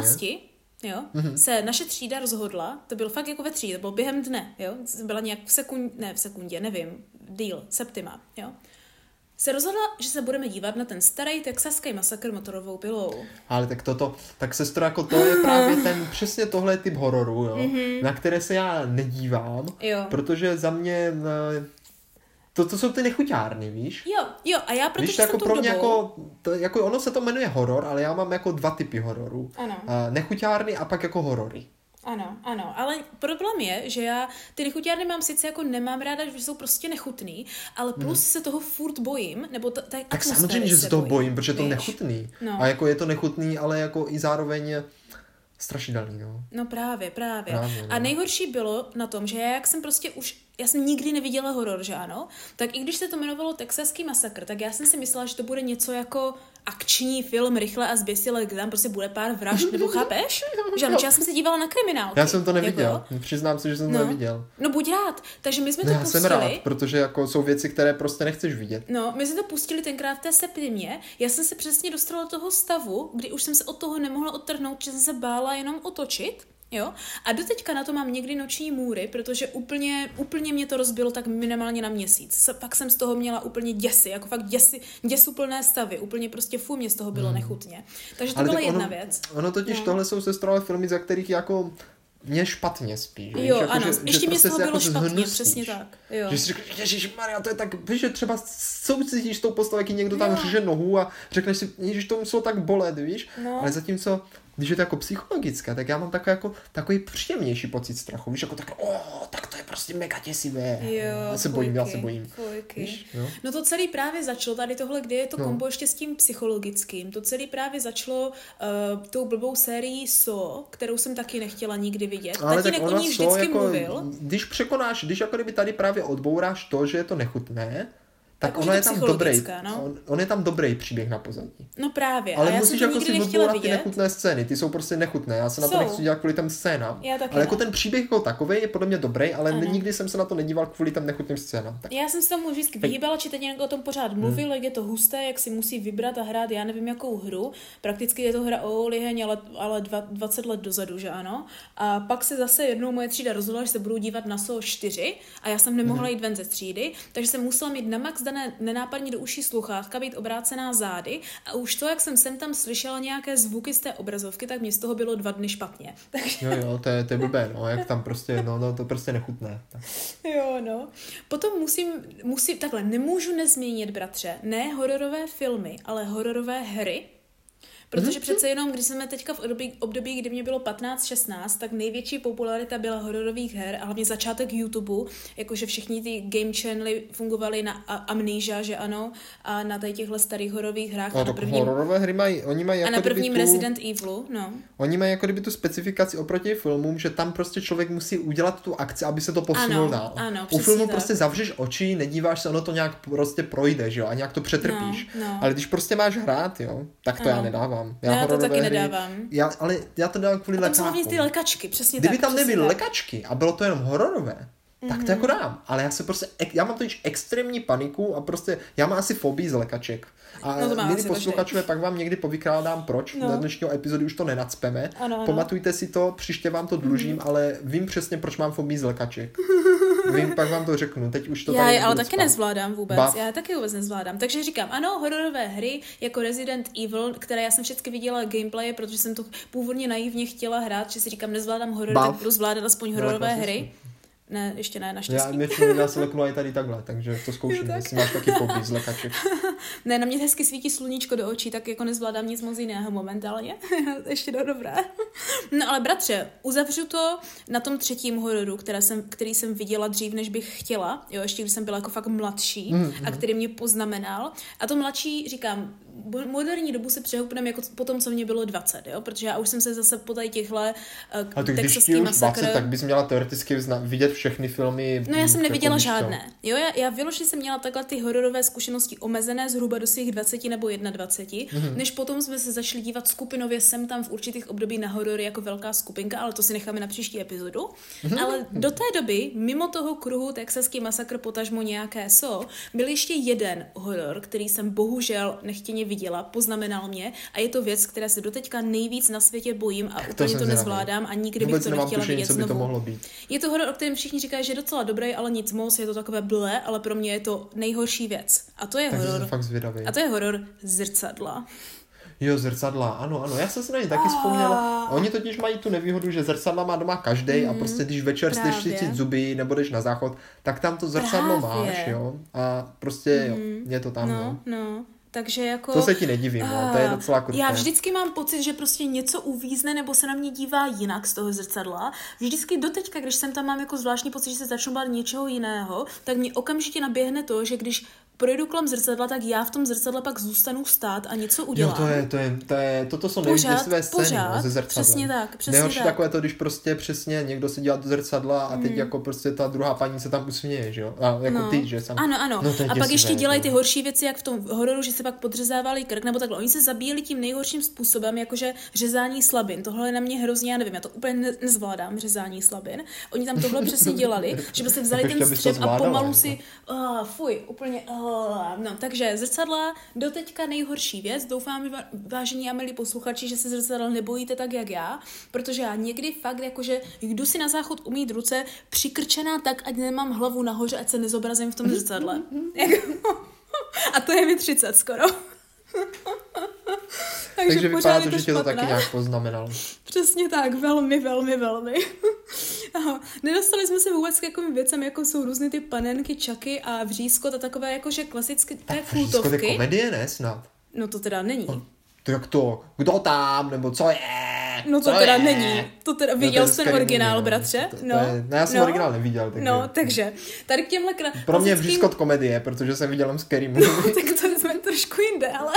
B: 16 Jo, se naše třída rozhodla, to bylo fakt jako ve třídě, to bylo během dne, jo, byla nějak v sekundě, ne v sekundě, nevím, díl, septima, jo, se rozhodla, že se budeme dívat na ten starý texaský masakr motorovou pilou.
A: Ale tak toto, tak sestro, jako to je právě ten, přesně tohle typ hororu, jo, na které se já nedívám.
B: Jo.
A: protože za mě, eh, to, to jsou ty nechuťárny, víš?
B: Jo, jo, a já protože
A: Víš, jako pro mě
B: dobou...
A: jako, to, jako, ono se to jmenuje horor, ale já mám jako dva typy hororů.
B: Ano.
A: Uh, nechuťárny a pak jako horory.
B: Ano, ano, ale problém je, že já ty nechuťárny mám sice jako nemám ráda, že jsou prostě nechutný, ale plus se toho furt bojím, nebo t- té
A: Mhm. Tak samozřejmě, že se toho bojím, protože je to nechutný.
B: No.
A: A jako je to nechutný, ale jako i zároveň strašidelný, no.
B: No právě, právě.
A: Právě, no.
B: A nejhorší bylo na tom, že já jak jsem prostě už já jsem nikdy neviděla horor, že ano, tak i když se to jmenovalo Texaský masakr, tak já jsem si myslela, že to bude něco jako akční film rychle a zběsile, kde tam prostě bude pár vražd, nebo chápeš? Že ano, já jsem se dívala na kriminál.
A: Já jsem to neviděl, jako? přiznám se, že jsem
B: no.
A: to neviděl.
B: No buď rád, takže my jsme
A: no,
B: to
A: já
B: pustili.
A: jsem rád, protože jako jsou věci, které prostě nechceš vidět.
B: No, my jsme to pustili tenkrát v té septimě, já jsem se přesně dostala do toho stavu, kdy už jsem se od toho nemohla odtrhnout, že jsem se bála jenom otočit Jo? A doteďka na to mám někdy noční můry, protože úplně, úplně mě to rozbilo tak minimálně na měsíc. Pak jsem z toho měla úplně děsy, jako fakt děsy, děsuplné stavy. Úplně prostě fu, mě z toho bylo hmm. nechutně. Takže to
A: Ale
B: byla
A: tak
B: jedna
A: ono,
B: věc.
A: Ono totiž
B: No.
A: tohle jsou sestrové filmy, za kterých jako mě špatně spíš.
B: Jo,
A: jako,
B: ano,
A: že,
B: ještě
A: že
B: mě z
A: prostě
B: toho bylo
A: jako
B: špatně,
A: zhnusníš.
B: přesně tak. Jo.
A: Že si řekneš, Ježíš Maria, to je tak, víš, že třeba soucítíš s tou postavou, jak někdo tam
B: Jo.
A: řeže nohu a řekneš si, Ježíš, to muselo tak bolet, víš?
B: No.
A: Ale zatímco, když je to jako psychologické, tak já mám takový, jako, takový příjemnější pocit strachu, víš, jako tak, o, tak to je prostě mega děsivé.
B: Jo,
A: já se bojím, já se bojím. Víš, jo?
B: No to celé právě začalo, tady tohle, kde je to
A: No.
B: kombo ještě s tím psychologickým, to celé právě začalo uh, tou blbou sérií So, kterou jsem taky nechtěla nikdy vidět.
A: Ale tak
B: Tatínek o
A: ona
B: ní
A: jsou
B: vždycky
A: jako,
B: mluvil.
A: když překonáš, když jako kdyby tady právě odbouráš to, že je to nechutné, tak, ono
B: je
A: tam dobrý,
B: no.
A: on, on, je tam dobrý příběh na pozadí.
B: No právě,
A: Ale
B: já
A: musíš
B: jsem to
A: jako si odbourat ty nechutné scény, ty jsou prostě nechutné, já se na to
B: Jsou.
A: nechci dělat kvůli těm scénám.
B: Já taky
A: ale jako
B: ne.
A: ten příběh jako takový je podle mě dobrý, ale
B: Ano.
A: nikdy jsem se na to nedíval kvůli těm nechutným scénám. Tak.
B: Já jsem se tomu vždycky vyhýbala, či teď někdo o tom pořád
A: Hmm.
B: mluvil, jak je to husté, jak si musí vybrat a hrát, já nevím jakou hru. Prakticky je to hra o liheň, ale, ale dva, 20 let dozadu, že ano. A pak se zase jednou moje třída rozhodla, že se budou dívat na SO 4 a já jsem nemohla
A: Hmm.
B: jít ven ze třídy, takže jsem musela mít na max dané nenápadně do uší sluchátka, být obrácená zády a už to, jak jsem sem tam slyšela nějaké zvuky z té obrazovky, tak mě z toho bylo dva dny špatně. Takže
A: Jo, jo, to je, to je blbé, no, jak tam prostě, no, no to prostě nechutné. Tak.
B: Jo, no. Potom musím, musím, takhle, nemůžu nezmínit, bratře, ne hororové filmy, ale hororové hry, Protože přece jenom, když jsme teďka v období, období, kdy mě bylo 15-16, tak největší popularita byla hororových her a hlavně začátek YouTube, jakože všichni ty game channely fungovaly na A- Amnesia, že ano, a na tady těchto starých hororových hrách
A: No,
B: a na prvním,
A: hororové hry mají, oni mají
B: a
A: jako
B: na
A: kdyby
B: prvním
A: tu,
B: Resident Evilu, no.
A: Oni mají jako kdyby tu specifikaci oproti filmům, že tam prostě člověk musí udělat tu akci, aby se to posunulo
B: Ano,
A: dál.
B: ano,
A: U filmu
B: tak.
A: prostě zavřeš oči, nedíváš se, ono to nějak prostě projde, že jo, a nějak to přetrpíš.
B: No, no.
A: Ale když prostě máš hrát, jo, tak to
B: Ano.
A: já nedávám.
B: No, já to
A: hororové
B: taky
A: hry-
B: nedávám.
A: Já, ale já to dávám kvůli
B: tam
A: lekákům.
B: ty lekačky, přesně
A: Kdyby
B: tak.
A: tam
B: přesně
A: nebyly lekačky a bylo to jenom hororové, tak to jako dám. Ale já se prostě, já mám totiž extrémní paniku a prostě, já mám asi fobii z lekaček. A
B: No
A: milí posluchačové, pak vám někdy povykrádám proč.
B: No.
A: Na dnešního epizodu už to nenacpeme.
B: Ano, ano.
A: Pamatujte si to, příště vám to dlužím,
B: Mhm.
A: ale vím přesně, proč mám fobii z lekaček. vím, pak vám to řeknu. Teď už to
B: Já je ale taky
A: spát.
B: nezvládám vůbec.
A: Bav.
B: Já taky vůbec nezvládám. Takže říkám, ano, hororové hry jako Resident Evil, které já jsem vždycky viděla gameplaye, protože jsem to původně naivně chtěla hrát, že si říkám, nezvládám horor,
A: Bav.
B: tak budu zvládat aspoň hororové hry. Ne, ještě ne,
A: Já,
B: naštěstí.
A: většinou já se leknu i tady takhle, takže to zkouším,
B: tak.
A: jestli máš taky fobii z lekaček.
B: Ne, na mě hezky svítí sluníčko do očí, tak jako nezvládám nic moc jiného momentálně. Ještě do dobré. No ale bratře, uzavřu to na tom třetím hororu, které jsem, který jsem viděla dřív, než bych chtěla, jo, ještě když jsem byla jako fakt mladší
A: Mhm,
B: a který mě poznamenal. A to mladší, říkám, moderní dobu se přehoupneme jako po tom, co mě bylo 20, jo, protože já už jsem se zase po tady těchhle uh,
A: Ale tak když ti už 20, tak bys měla teoreticky zna- vidět všechny filmy.
B: No já jsem
A: jako
B: neviděla žádné. Jo, já, já vyloženě jsem měla takhle ty hororové zkušenosti omezené zhruba do svých 20 nebo 21,
A: Mhm.
B: mm-hmm. než potom jsme se začali dívat skupinově sem tam v určitých období na horory jako velká skupinka, ale to si necháme na příští epizodu.
A: Mhm.
B: Mm-hmm. Ale do té doby, mimo toho kruhu Texaský masakr potažmo nějaké so, byl ještě jeden horor, který jsem bohužel nechtěně viděla, poznamenal mě a je to věc, které se doteďka nejvíc na světě bojím a
A: to
B: úplně to
A: zvědavý.
B: nezvládám a nikdy
A: Vůbec
B: bych to nechtěla
A: tušení,
B: vidět
A: co by to mohlo být.
B: Je to horor, o kterém všichni říkají, že je docela dobrý, ale nic moc, je to takové ble, ale pro mě je to nejhorší věc. A to je
A: Takže
B: horor.
A: fakt zvědavý.
B: A to je horor zrcadla.
A: Jo, zrcadla, ano, ano, já jsem si na ně taky vzpomněla. Oni totiž mají tu nevýhodu, že zrcadla má doma každý a prostě když večer jdeš
B: právě.
A: cítit zuby nebo jdeš na záchod, tak tam to zrcadlo
B: Právě.
A: máš, jo. A prostě jo, je to tam,
B: No,
A: no.
B: no. Takže jako...
A: To se ti nedivím, no, to je
B: Ah,
A: docela kruté.
B: Já vždycky mám pocit, že prostě něco uvízne nebo se na mě dívá jinak z toho zrcadla. Vždycky doteďka, když jsem tam mám jako zvláštní pocit, že se začnu bát něčeho jiného, tak mě okamžitě naběhne to, že když projedu kolem zrcadla, tak já v tom zrcadle pak zůstanu stát a něco udělám.
A: Jo, to je, to je, to je, toto jsou
B: Pořád,
A: největší scény
B: pořád,
A: no, ze zrcadla.
B: přesně tak, přesně
A: Nejhorší
B: tak.
A: takové to, když prostě přesně někdo se dělá do zrcadla a teď jako prostě ta druhá paní se tam usměje, že jo? A jako
B: No.
A: ty, že sam.
B: Ano, ano.
A: No,
B: a pak ještě dělají ty
A: no.
B: horší věci, jak v tom hororu, že se pak podřezávali krk, nebo takhle. Oni se zabíjeli tím nejhorším způsobem, jakože řezání slabin. Tohle je na mě hrozně, já nevím, já to úplně ne- nezvládám, řezání slabin. Oni tam tohle přesně dělali, že by se vzali ten střep a pomalu
A: jako.
B: si, uh, fuj, úplně, uh, no, takže zrcadla, doteďka nejhorší věc. Doufám, vážení a milí posluchači, že se zrcadla nebojíte tak, jak já, protože já někdy fakt, jakože jdu si na záchod umít ruce, přikrčená tak, ať nemám hlavu nahoře, ať se nezobrazím v tom zrcadle. Jako- a to je mi 30 skoro.
A: Takže
B: pořád
A: vypadá to, že tě to taky nějak poznamenalo.
B: Přesně tak, velmi, velmi, velmi. Aha. Nedostali jsme se vůbec k takovým věcem, jako jsou různé ty panenky, čaky a vřízkot a takové jakože klasické té
A: Všechno to je
B: kultovky.
A: komedie, ne snad?
B: No to teda není.
A: To jak to? Kdo tam? Nebo co je?
B: No to
A: Co
B: teda
A: je?
B: není. To teda
A: No,
B: viděl
A: to je
B: jsi ten
A: Scary
B: originál,
A: no.
B: bratře?
A: To- to
B: No.
A: je- no, já jsem
B: no.
A: originál neviděl, takže-
B: No, takže tady k těmhle kla-
A: Pro mě vřízkot komedie, protože jsem viděl jenom Scary Movie.
B: tak to jsme trošku jinde, ale...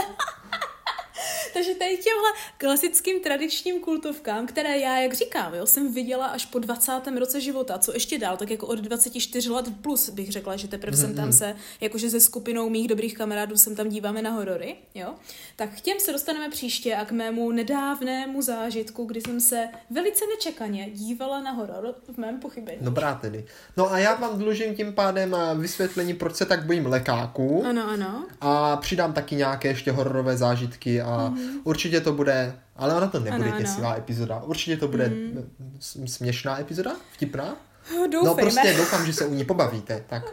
B: Takže tady těmhle klasickým tradičním kultovkám, které já, jak říkám, jo, jsem viděla až po 20. roce života, co ještě dál, tak jako od 24 let plus bych řekla, že teprve jsem tam se, jakože se skupinou mých dobrých kamarádů jsem tam díváme na horory, jo. Tak k těm se dostaneme příště a k mému nedávnému zážitku, kdy jsem se velice nečekaně dívala na horor v mém pochybení.
A: Dobrá tedy. No a já vám dlužím tím pádem eh, vysvětlení, proč se tak bojím lekáků.
B: Ano, ano.
A: A přidám taky nějaké ještě hororové zážitky a určitě to bude, ale ona to nebude.
B: Ano, ano.
A: děsivá epizoda. Určitě to bude s- směšná epizoda, vtipná.
B: Doufejme.
A: No prostě doufám, že se u ní pobavíte. Tak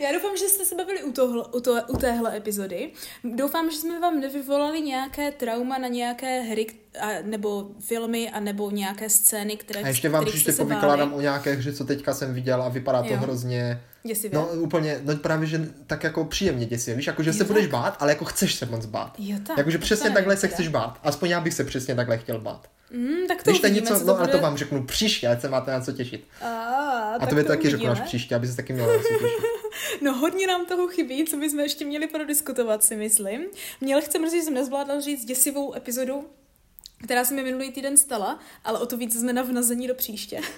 B: Já doufám, že jste se bavili u, tohle, u, to, u téhle epizody. Doufám, že jsme vám nevyvolali nějaké trauma na nějaké hry a, nebo filmy a nebo nějaké scény, které
A: a ještě vám příště povykládám
B: báli.
A: o nějaké hře, co teďka jsem viděl a vypadá to
B: Jo.
A: hrozně...
B: Děsivě.
A: No úplně, no právě, že tak jako příjemně děsivě, víš, jako že
B: Jo,
A: se budeš
B: tak.
A: bát, ale jako chceš se moc bát.
B: Jo, tak,
A: Jakože
B: tak
A: přesně takhle se chceš bát. Aspoň já bych se přesně takhle chtěl bát.
B: Mm, tak to
A: Když to
B: uvidíme,
A: něco,
B: co
A: no
B: to
A: ale
B: bude.
A: to vám řeknu příště, ať se máte na co těšit.
B: A,
A: A
B: tak
A: to by taky řeknu až
B: uvidíme.
A: příště, aby se taky měla na co těšit.
B: No hodně nám toho chybí, co bychom ještě měli prodiskutovat, si myslím. Mě lehce mrzí, že jsem nezvládla říct děsivou epizodu, která se mi minulý týden stala, ale o to víc jsme na vnazení do příště.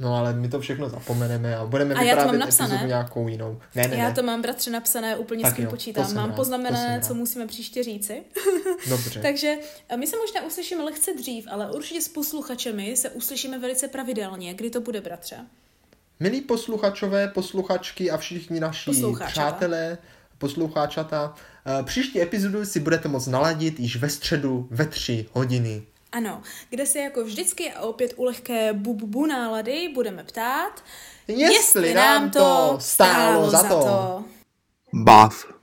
A: No ale my to všechno zapomeneme a budeme
B: A já to mám napsané.
A: nějakou jinou. Ne, ne,
B: Já
A: ne.
B: to mám bratře napsané, úplně
A: Tak
B: s tím
A: jo,
B: počítám. Mám
A: rád,
B: poznamenané,
A: jsem rád.
B: co musíme příště říci.
A: Dobře.
B: Takže a my se možná uslyšíme lehce dřív, ale určitě s posluchačemi se uslyšíme velice pravidelně. Kdy to bude, bratře?
A: Milí posluchačové, posluchačky a všichni naši přátelé, poslucháčata, eh, příští epizodu si budete moct naladit již ve středu ve tři hodiny.
B: Ano, kde se jako vždycky a opět u lehké bu nálady budeme ptát,
A: Jestli nám to stálo za to.
C: Bath